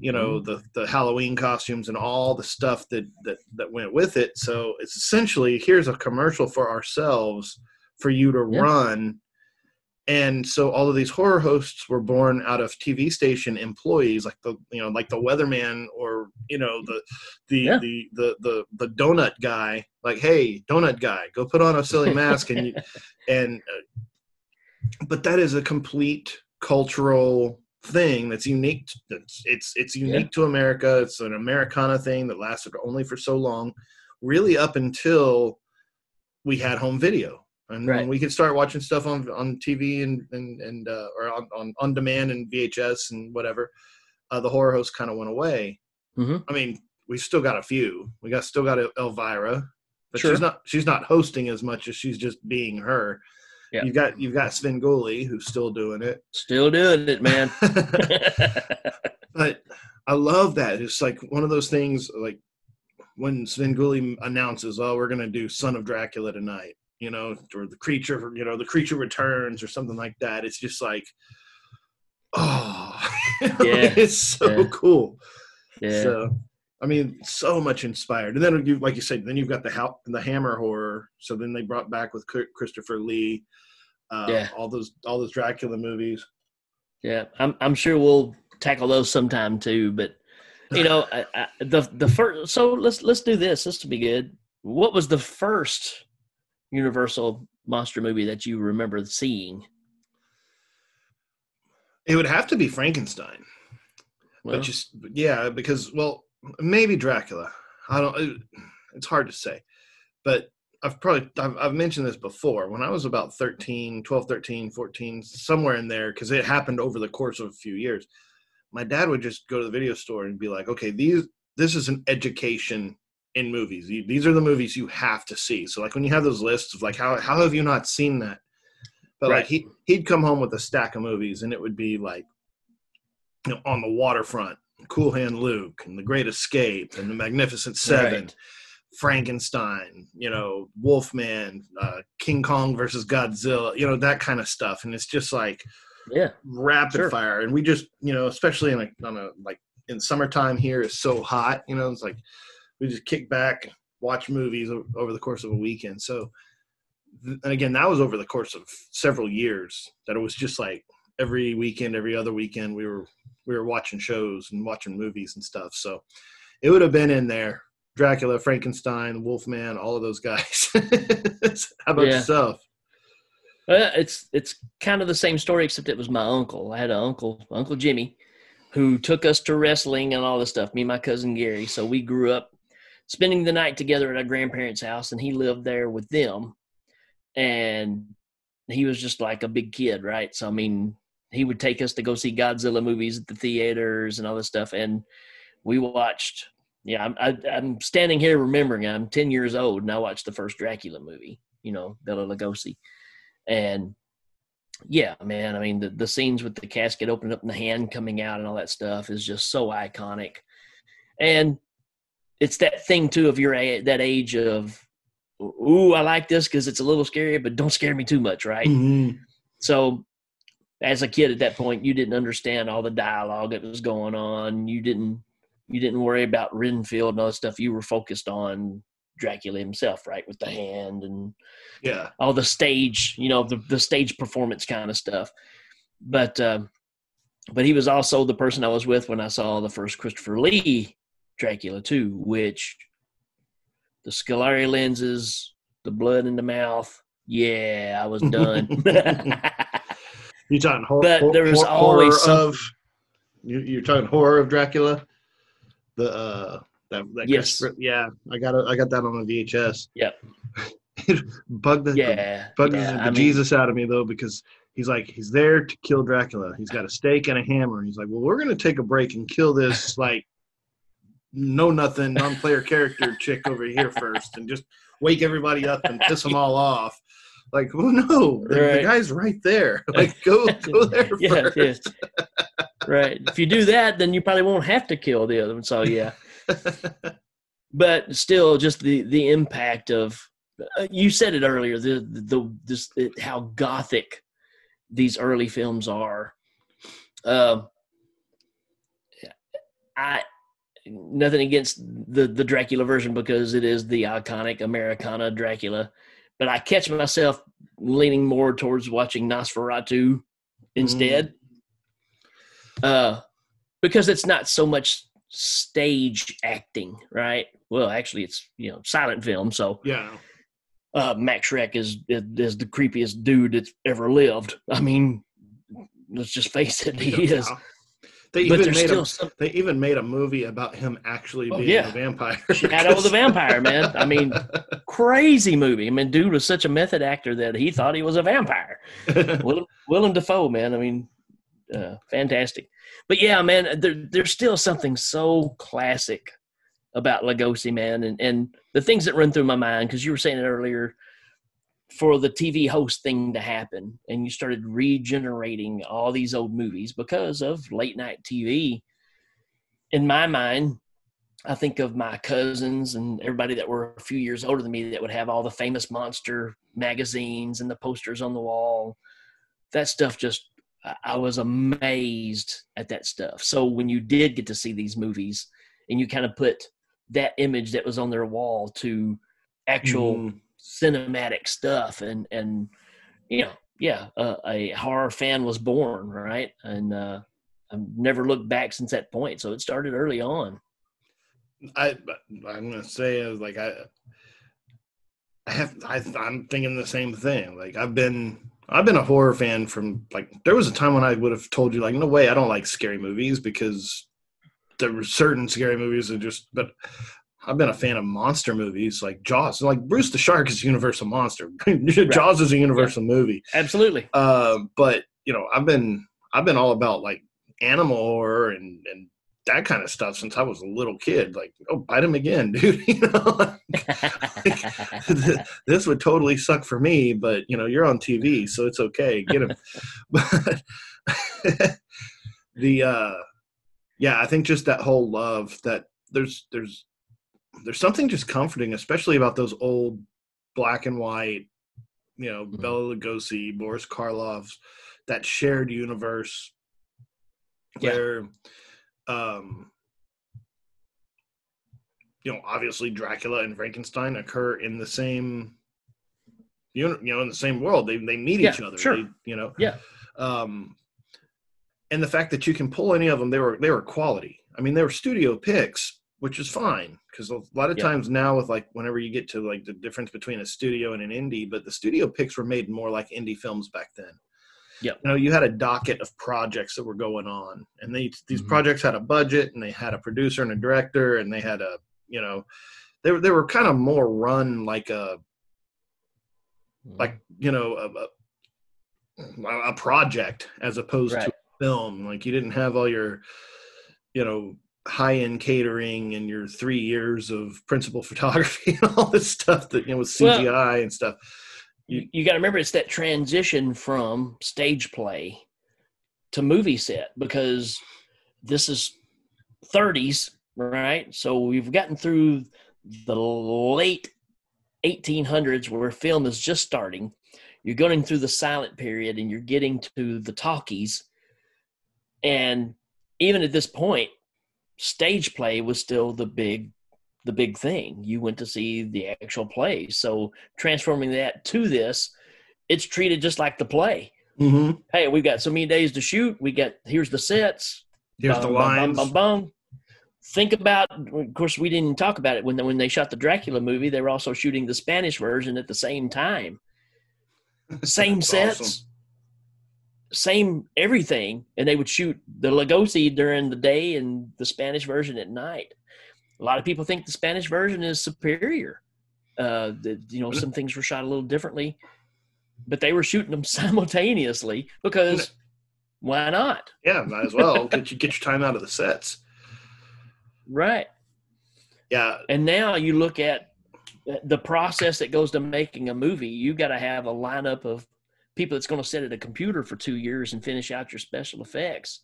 you know Mm-hmm. the the Halloween costumes and all the stuff that that that went with it. So it's essentially here's a commercial for ourselves for you to Yeah. run. And so all of these horror hosts were born out of TV station employees, like the you know like the weatherman or you know the the Yeah. the, the the the donut guy. Like, hey, donut guy, go put on a silly mask and you, [LAUGHS] and uh, but that is a complete cultural thing that's unique to, it's it's it's unique to america it's an americana thing that lasted only for so long really up until we had home video and Right. we could start watching stuff on on tv and and, and uh, or on, on on demand and vhs and whatever uh, the horror host kind of went away Mhm. i mean we still got a few we got still got elvira but Sure. she's not she's not hosting as much as she's just being her Yeah. you've got you've got Svengoolie who's still doing it Still doing it, man. [LAUGHS] [LAUGHS] but I love that. It's like one of those things like when Svengoolie announces, "Oh, we're gonna do Son of Dracula tonight," you know, or the creature, you know, the creature returns or something like that. It's just like, oh, [LAUGHS] Yeah. it's so Yeah. cool. yeah. So, I mean, so much inspired. And then you, like you said, then you've got the ha- the Hammer horror. So then they brought back with Christopher Lee, uh, Yeah. all those all those Dracula movies. Yeah, I'm I'm sure we'll tackle those sometime too. But you know, [LAUGHS] I, I, the the first. So let's let's do this. This will be good. What was the first Universal monster movie that you remember seeing? It would have to be Frankenstein. Well, but just yeah because well maybe dracula i don't it- it's hard to say but i've probably I've, I've mentioned this before when i was about 13 12 13 14 somewhere in there because it happened over the course of a few years my dad would just go to the video store and be like, okay, these this is an education in movies. These are the movies you have to see. So like when you have those lists of like how how have you not seen that? But Right. like he he'd come home with a stack of movies and it would be like you know, on the waterfront, Cool Hand Luke and The Great Escape and The Magnificent Seven. Right. Frankenstein, you know, Wolfman, uh, King Kong versus Godzilla, you know, that kind of stuff. And it's just like Yeah. rapid Sure. fire. And we just, you know, especially in a, on a, like in summertime here is so hot, you know, it's like we just kick back, watch movies over the course of a weekend. So, and again, that was over the course of several years that it was just like every weekend, every other weekend, we were, we were watching shows and watching movies and stuff. So it would have been in there. Dracula, Frankenstein, Wolfman, all of those guys. [LAUGHS] How about Yeah. yourself? Uh, it's it's kind of the same story, except it was my uncle. I had an uncle, Uncle Jimmy, who took us to wrestling and all this stuff. Me and my cousin Gary. So we grew up spending the night together at our grandparents' house, and he lived there with them. And he was just like a big kid, right? So I mean, he would take us to go see Godzilla movies at the theaters and all this stuff, and we watched. Yeah, I'm I, I'm standing here remembering. I'm 10 years old, and I watched the first Dracula movie. You know, Bela Lugosi and yeah man i mean the, the scenes with the casket opening up and the hand coming out and all that stuff is just so iconic and it's that thing too of your that age of ooh i like this because it's a little scary but don't scare me too much right Mhm. so as a kid at that point you didn't understand all the dialogue that was going on you didn't you didn't worry about renfield and all that stuff you were focused on dracula himself right with the hand and Yeah. all the stage, you know, the, the stage performance kind of stuff. But um, but he was also the person I was with when I saw the first Christopher Lee Dracula 2, which the scleral lenses, the blood in the mouth, yeah, I was done. [LAUGHS] [LAUGHS] You talking horror? But there was always some- of. You, you're talking horror of Dracula. The uh, that, that Yes. Yeah, I got it. I got that on the VHS. Yep. [LAUGHS] it bugged the, yeah, bugged yeah, the Jesus out of me though because he's like he's there to kill Dracula. He's got a stake and a hammer. And he's like, well, we're gonna take a break and kill this [LAUGHS] like no nothing non-player character chick over here first, and just wake everybody up and piss them [LAUGHS] all off. Like, well, no, the, the guy's right there. [LAUGHS] Like, go go [LAUGHS] there yeah, yeah. right. If you do that, then you probably won't have to kill the other one. So yeah. [LAUGHS] but still just the the impact of uh, you said it earlier the the this it, how gothic these early films are um i nothing against the the dracula version because it is the iconic americana dracula but i catch myself leaning more towards watching nosferatu instead uh because it's not so much stage acting, right? Well, actually, it's you know silent film, so yeah. uh, Max Schreck is, is is the creepiest dude that's ever lived. I mean, let's just face it, he is. They But even made a, some they even made a movie about him actually Oh, being yeah. [LAUGHS] a vampire. Shadow of the Vampire, man. I mean, [LAUGHS] crazy movie. I mean, dude was such a method actor that he thought he was a vampire. [LAUGHS] Willem, Willem Dafoe, man. I mean, uh, fantastic. But yeah, man, there, there's still something so classic about Lugosi, man, and and the things that run through my mind because you were saying it earlier. For the TV host thing to happen, and you started regenerating all these old movies because of late night TV. In my mind, I think of my cousins and everybody that were a few years older than me that would have all the famous monster magazines and the posters on the wall. That stuff just, I- was amazed at that stuff. So when you did get to see these movies and you kind of put that image that was on their wall to actual Mhm. Cinematic stuff and, and, you know, yeah, uh, a horror fan was born, right? And, uh, I've never looked back since that point. So it started early on. I I'm gonna say is like I I have I I'm thinking the same thing. Like I've been I've been a horror fan from like there was a time when I would have told you like no way I don't like scary movies because there were certain scary movies that just but I've been a fan of monster movies like Jaws. Like Bruce the Shark is a universal monster. [LAUGHS] Jaws is a universal movie. Absolutely. Uh, but you know, I've been I've been all about like animal horror and and that kind of stuff since I was a little kid. Like, oh, bite him again, [LAUGHS] dude. you know, [LAUGHS] this would totally suck for me, but you know, you're on TV, so it's okay. Get him. but the uh, yeah, I think just that whole love that there's there's there's something just comforting, especially about those old black and white, you know, Mhm. Bela Lugosi, Boris Karloff's, that shared universe Yeah. where um you know obviously dracula and frankenstein occur in the same you know, in the same world they they meet each other sure. they, you know Yeah. um and the fact that you can pull any of them they were they were quality i mean they were studio picks which is fine because a lot of Yeah. times now with like whenever you get to like the difference between a studio and an indie but the studio picks were made more like indie films back then Yep. you know you had a docket of projects that were going on and they these Mhm. projects had a budget and they had a producer and a director and they had a you know they were they were kind of more run like a like you know a, a, a project as opposed Right. to film like you didn't have all your you know high end catering and your three years of principal [LAUGHS] photography and all this stuff that you know with Well- cgi and stuff you, you got to remember it's that transition from stage play to movie set because this is 30s right? So we've gotten through the late 1800s where film is just starting. You're going through the silent period and you're getting to the talkies. And even at this point stage play was still the big the big thing. You went to see the actual play. So transforming that to this it's treated just like the play. Mm-hmm. hey we've got so many days to shoot. We got here's the sets. Here's the Bum, bum, lines. bum, bum. think about of course we didn't talk about it. When when they shot the dracula movie they were also shooting the spanish version at the same time. [LAUGHS] Same sets. awesome. Same everything and they would shoot the Lugosi during the day and the spanish version at night. A lot of people think the spanish version is superior. Uh that you know some things were shot a little differently but they were shooting them [LAUGHS] simultaneously because why not? Yeah might as well. Get you get your time out of the sets. [LAUGHS] Right. Yeah. And now you look at the process that goes to making a movie. You got to have a lineup of people that's going to sit at a computer for two years and finish out your special effects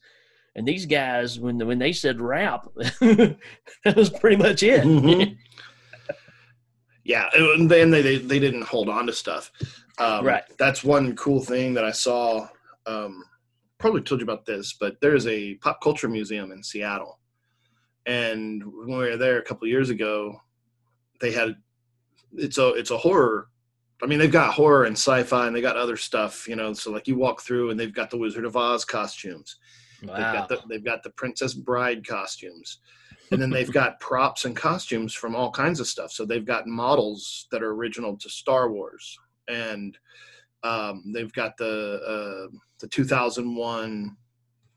and these guys when when they said wrap [LAUGHS] that was pretty much it Mhm. [LAUGHS] yeah and then they, they they didn't hold on to stuff um, Right. that's one cool thing that i saw um, probably told you about this but there's a pop culture museum in seattle and when we were there a couple years ago they had it's a it's a horror i mean they've got horror and sci-fi and they got other stuff you know so like you walk through and they've got the wizard of oz costumes They've wow got the they've got the Princess Bride costumes. And then they've got props and costumes from all kinds of stuff. So they've got models that are original to Star Wars. And um, they've got the uh, the 2001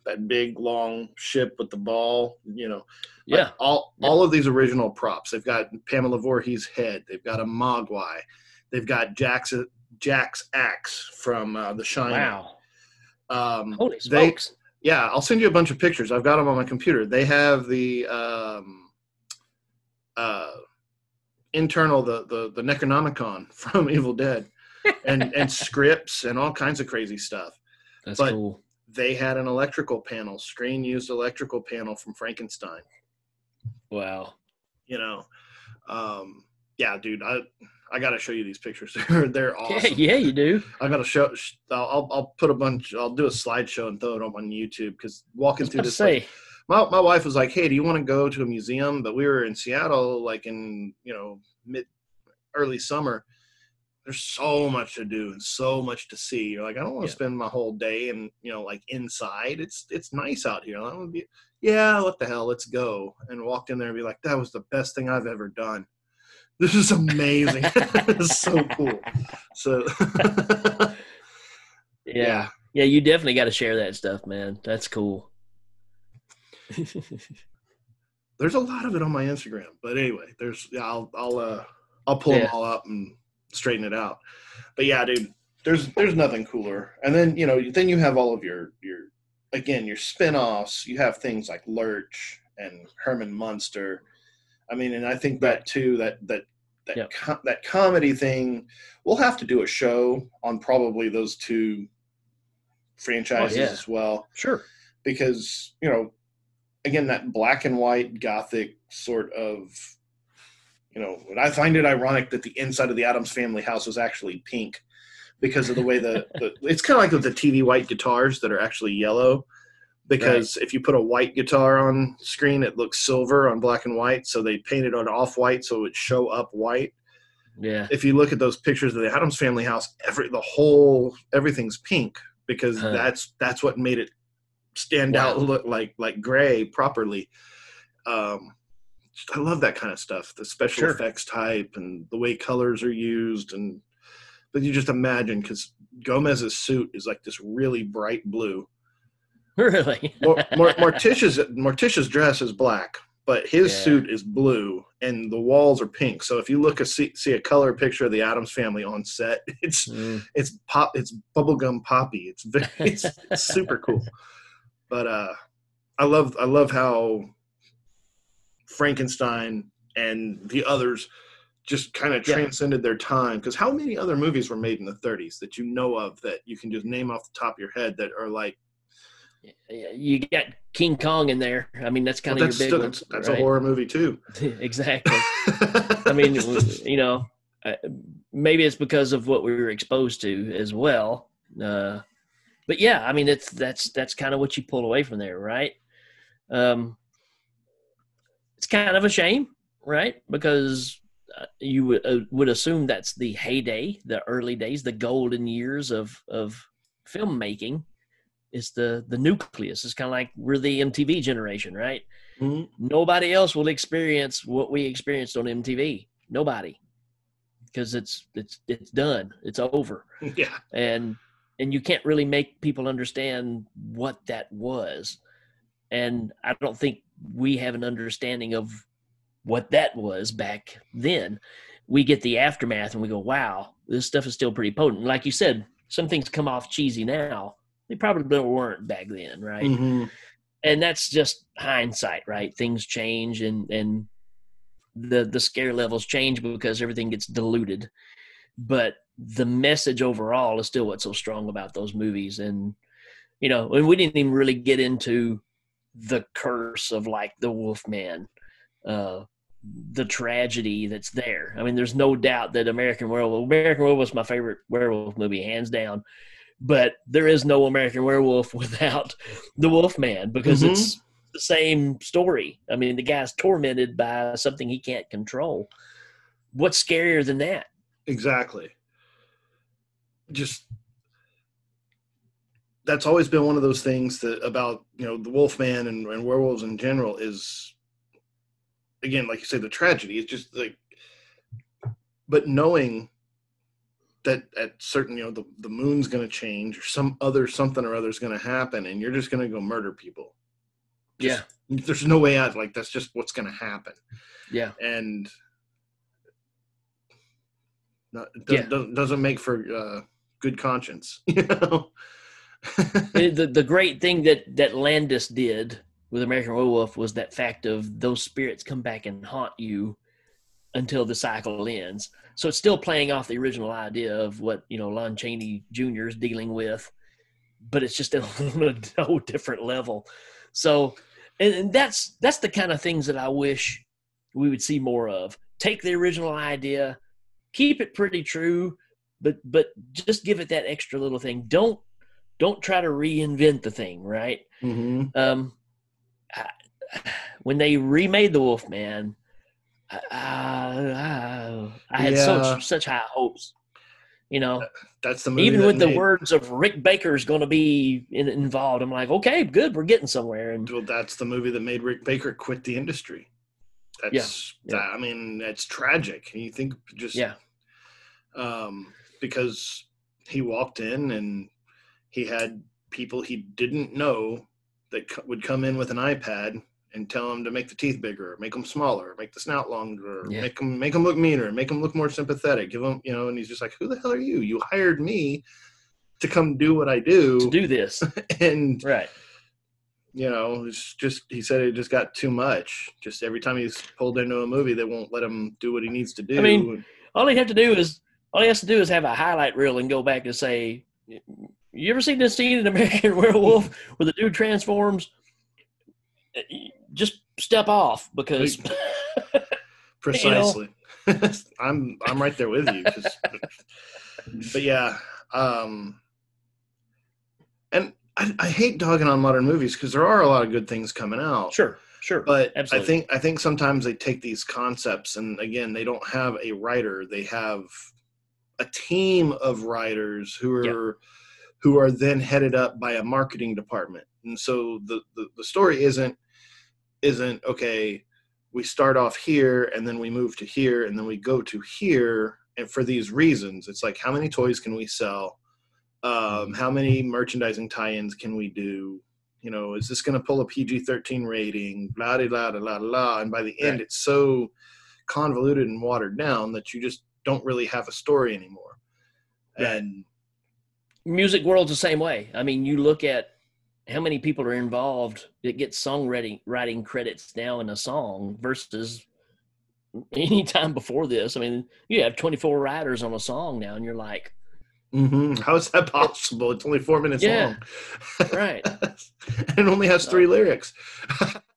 that big long ship with the ball, you know. like yeah all Yeah. all of these original props. They've got Pamela Voorhees' head. They've got a Mogwai. They've got Jack's Jack's axe from uh, The Shining. wow Um, holy they- smokes yeah, I'll send you a bunch of pictures. I've got them on my computer. They have the um, uh, internal the, the the Necronomicon [LAUGHS] from Evil Dead, and and [LAUGHS] scripts and all kinds of crazy stuff. that's but- cool They had an electrical panel, screen used electrical panel from Frankenstein. wow You know, um, yeah, dude, I I gotta show you these pictures. [LAUGHS] They're they're awesome. yeah, yeah you do I gotta show. I'll I'll- put a bunch. I'll do a slideshow and throw it up on YouTube because walking through to this. say my, my wife was like, "Hey, do you want to go to a museum?" But we were in Seattle, like in you know mid early summer. There's so much to do and so much to see. You're like, I don't want to Yeah. spend my whole day and you know like inside. It's it's nice out here. I be, yeah, what the hell? Let's go. And walked in there and be like, that was the best thing I've ever done. This is amazing. [LAUGHS] it's so cool. So [LAUGHS] yeah yeah you definitely got to share that stuff man that's cool [LAUGHS] there's a lot of it on my Instagram. But anyway, there's yeah, I'll I'll uh I'll pull them all up and straighten it out. But yeah, dude, there's there's nothing cooler. And then you know then you have all of your your again, your spin-offs, you have things like Lurch and Herman Munster. I mean, and I think that too that that that Yep. co- that comedy thing, we'll have to do a show on probably those two franchises oh, yeah. as well Sure. because you know again that black and white gothic sort of you know i find it ironic that the inside of the addams family house was actually pink because of the way the, the [LAUGHS] it's kind of like with the tv white guitars that are actually yellow because if you put a white guitar on screen it looks silver on black and white so they painted it off white so it would show up white Yeah. if you look at those pictures of the Addams family house, every the whole everything's pink because Huh. that's that's what made it stand Wow. out, look like like gray properly. Um, I love that kind of stuff, the special Sure. effects type and the way colors are used, and but you just imagine because Gomez's suit is like this really bright blue. [LAUGHS] Really. Mor- Mor- [LAUGHS] Morticia's Morticia's dress is black, but his Yeah. suit is blue, and the walls are pink. So if you look a see, see a color picture of the Addams family on set, [LAUGHS] it's Mm. it's pop it's bubblegum poppy. It's very it's, it's super cool. But uh, I love I love how Frankenstein and the others just kind of Yeah. transcended their time. Because how many other movies were made in the 30s that you know of that you can just name off the top of your head that are like You got King Kong in there. I mean, that's kind well, of your big still, one. that's, that's right? a horror movie too. [LAUGHS] exactly. [LAUGHS] I mean, you know, uh, maybe it's because of what we were exposed to as well. Uh, but yeah, I mean, it's that's that's kind of what you pull away from there, right? Um, it's kind of a shame, right? Because uh, you would uh, would assume that's the heyday, the early days, the golden years of of filmmaking. Is the the nucleus? It's kind of like we're the MTV generation, right? Mhm. nobody else will experience what we experienced on MTV. Nobody, because it's it's it's done. It's over, [LAUGHS] yeah. and and you can't really make people understand what that was. And I don't think we have an understanding of what that was back then. We get the aftermath and we go, "Wow, this stuff is still pretty potent." Like you said, some things come off cheesy now. They probably weren't back then, right? Mhm. and that's just hindsight right? Things change and and the the scare levels change because everything gets diluted. But the message overall is still what's so strong about those movies. And you know and we didn't even really get into the curse of like the wolfman uh the tragedy that's there. I mean there's no doubt that american werewolf american werewolf was my favorite werewolf movie hands down but there is no american werewolf [LAUGHS] without the wolfman because Mhm. it's the same story i mean the guy's tormented by something he can't control what's scarier than that Exactly. Just that's always been one of those things that about you know the Wolfman and, and werewolves in general is again like you say the tragedy. It's just like, but knowing that at certain you know the, the moon's going to change or some other something or other is going to happen and you're just going to go murder people. Just- There's no way out. Like that's just what's going to happen yeah and not, it Yeah. doesn't, doesn't make for uh, good conscience, [LAUGHS] you know. the, the the great thing that that Landis did with American Werewolf was that fact of those spirits come back and haunt you until the cycle ends. So it's still playing off the original idea of what you know Lon Chaney Jr. is dealing with, but it's just [LAUGHS] on a whole different level. So, and, and that's that's the kind of things that I wish we would see more of. Take the original idea, keep it pretty true, but but just give it that extra little thing. Don't don't try to reinvent the thing, right? hmm Um, I, when they remade the Wolfman, I, I, I had Yeah. such such high hopes. You know, That's the movie. even that with the made- words of Rick Baker's going to be in, involved, I'm like, okay, good, we're getting somewhere. And Well, that's the movie that made Rick Baker quit the industry. That's Yeah, yeah. that- I mean, that's tragic. And you think just yeah, um, because he walked in and he had people he didn't know that would come in with an iPad and tell him to make the teeth bigger, make them smaller, make the snout longer, Yeah. make them make them look meaner, make them look more sympathetic. Give them, you know, and he's just like, "Who the hell are you? You hired me to come do what I do." to do this, [LAUGHS] and right? you know, it's just he said it just got too much. Just every time he's pulled into a movie, they won't let him do what he needs to do. I mean, all he have to do is all he has to do is have a highlight reel and go back and say, "You ever seen this scene in American [LAUGHS] Werewolf where the dude transforms?" Uh, Just step off because [LAUGHS] precisely. [LAUGHS] I'm I'm right there with you. [LAUGHS] but yeah, um, and I, I hate dogging on modern movies because there are a lot of good things coming out. sure, sure, But Absolutely. I think I think sometimes they take these concepts and again they don't have a writer. They have a team of writers who are who are then headed up by a marketing department. And so the, the, the story isn't isn't okay, we start off here and then we move to here and then we go to here and for these reasons. It's like how many toys can we sell? Um, how many merchandising tie-ins can we do? you know, is this going to pull a PG 13 rating? Blah, blah, blah, blah, blah. And by the end, Right. it's so convoluted and watered down that you just don't really have a story anymore. Right. And music world's the same way. I mean, you look at how many people are involved that get songwriting writing credits now in a song versus any time before this. I mean, you have 24 writers on a song now, and you're like, mhm, how is that possible? It's only four minutes Yeah. long. Right. [LAUGHS] and it only has three lyrics.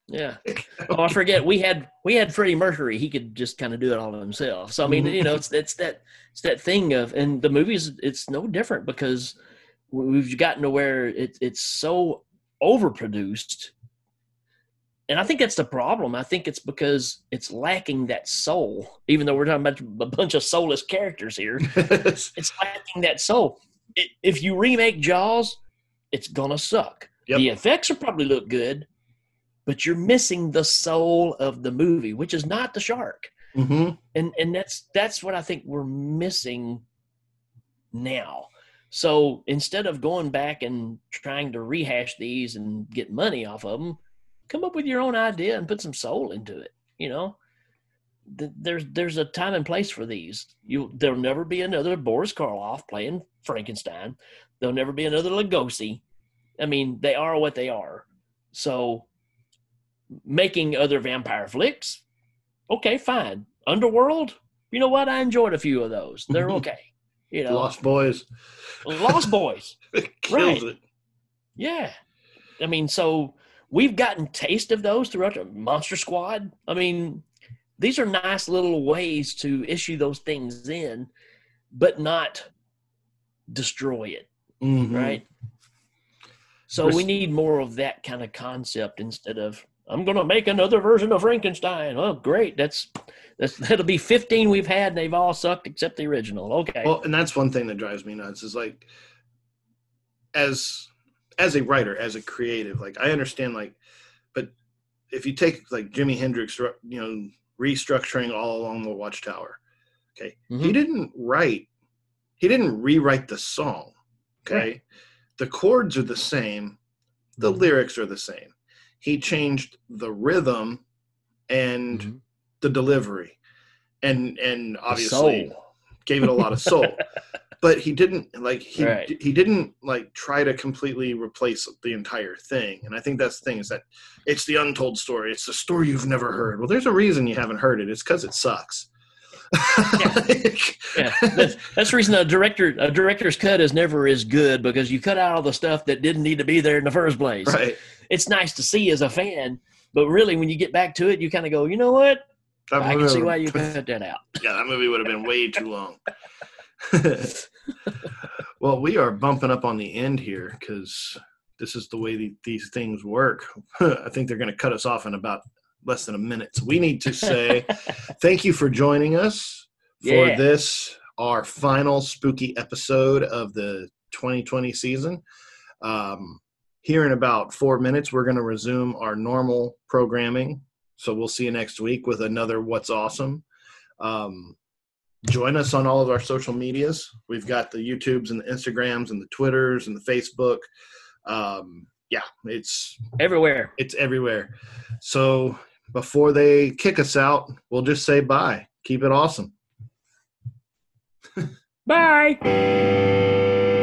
yeah. [LAUGHS] Oh, I forget. We had we had Freddie Mercury. He could just kind of do it all himself. So I mean, Mhm. you know, it's it's that it's that thing of, and the movies. It's no different because we've gotten to where it, it's so overproduced, and I think that's the problem. I think it's because it's lacking that soul. Even though we're talking about a bunch of soulless characters here, [LAUGHS] it's lacking that soul. I- If you remake Jaws, it's gonna suck. Yep. The effects will probably look good, but you're missing the soul of the movie, which is not the shark. hmm And and that's that's what I think we're missing now. So instead of going back and trying to rehash these and get money off of them, come up with your own idea and put some soul into it. You know, there's there's a time and place for these. You there'll never be another Boris Karloff playing Frankenstein. There'll never be another Lugosi. I mean, they are what they are. So making other vampire flicks, okay, fine. Underworld, you know what? I enjoyed a few of those. They're mm-hmm. okay. You know, Lost Boys. Lost Boys. [LAUGHS] Kills Right. it. Yeah. I mean, so we've gotten taste of those throughout the Monster Squad. I mean, these are nice little ways to issue those things in, but not destroy it, Mhm. right? So we need more of that kind of concept instead of I'm going to make another version of Frankenstein. Oh, great! That's that'll be 15 we've had, and they've all sucked except the original. Okay. Well, and that's one thing that drives me nuts is like, as as a writer, as a creative, like I understand, like, but if you take like Jimi Hendrix, you know, restructuring all along the Watchtower, okay, he Mhm. didn't write, he didn't rewrite the song, okay, Right. the chords are the same, the lyrics are the same. He changed the rhythm and Mhm. The delivery, and and obviously gave it a lot of soul. [LAUGHS] But he didn't like he Right. he didn't like try to completely replace the entire thing. And i think that's the thing is that it's the untold story. It's the story you've never heard. Well there's a reason you haven't heard it. It's because it sucks. [LAUGHS] Yeah, that's, that's the reason a director a director's cut is never as good because you cut out all the stuff that didn't need to be there in the first place. right. It's nice to see as a fan, but really when you get back to it, you kind of go, you know what? That I can see why you cut that out. [LAUGHS] yeah that movie would have been way too long. [LAUGHS] Well we are bumping up on the end here because this is the way the, these things work. [LAUGHS] I think they're going to cut us off in about less than a minute. So we need to say thank you for joining us for Yeah. this our final spooky episode of the 2020 season. Um, here in about four minutes we're going to resume our normal programming so we'll see you next week with another what's awesome. Um, join us on all of our social medias. We've got the youtubes and the instagrams and the twitters and the facebook. Um, yeah it's Everywhere. it's everywhere. So before they kick us out we'll just say bye. Keep it awesome. Bye. [LAUGHS]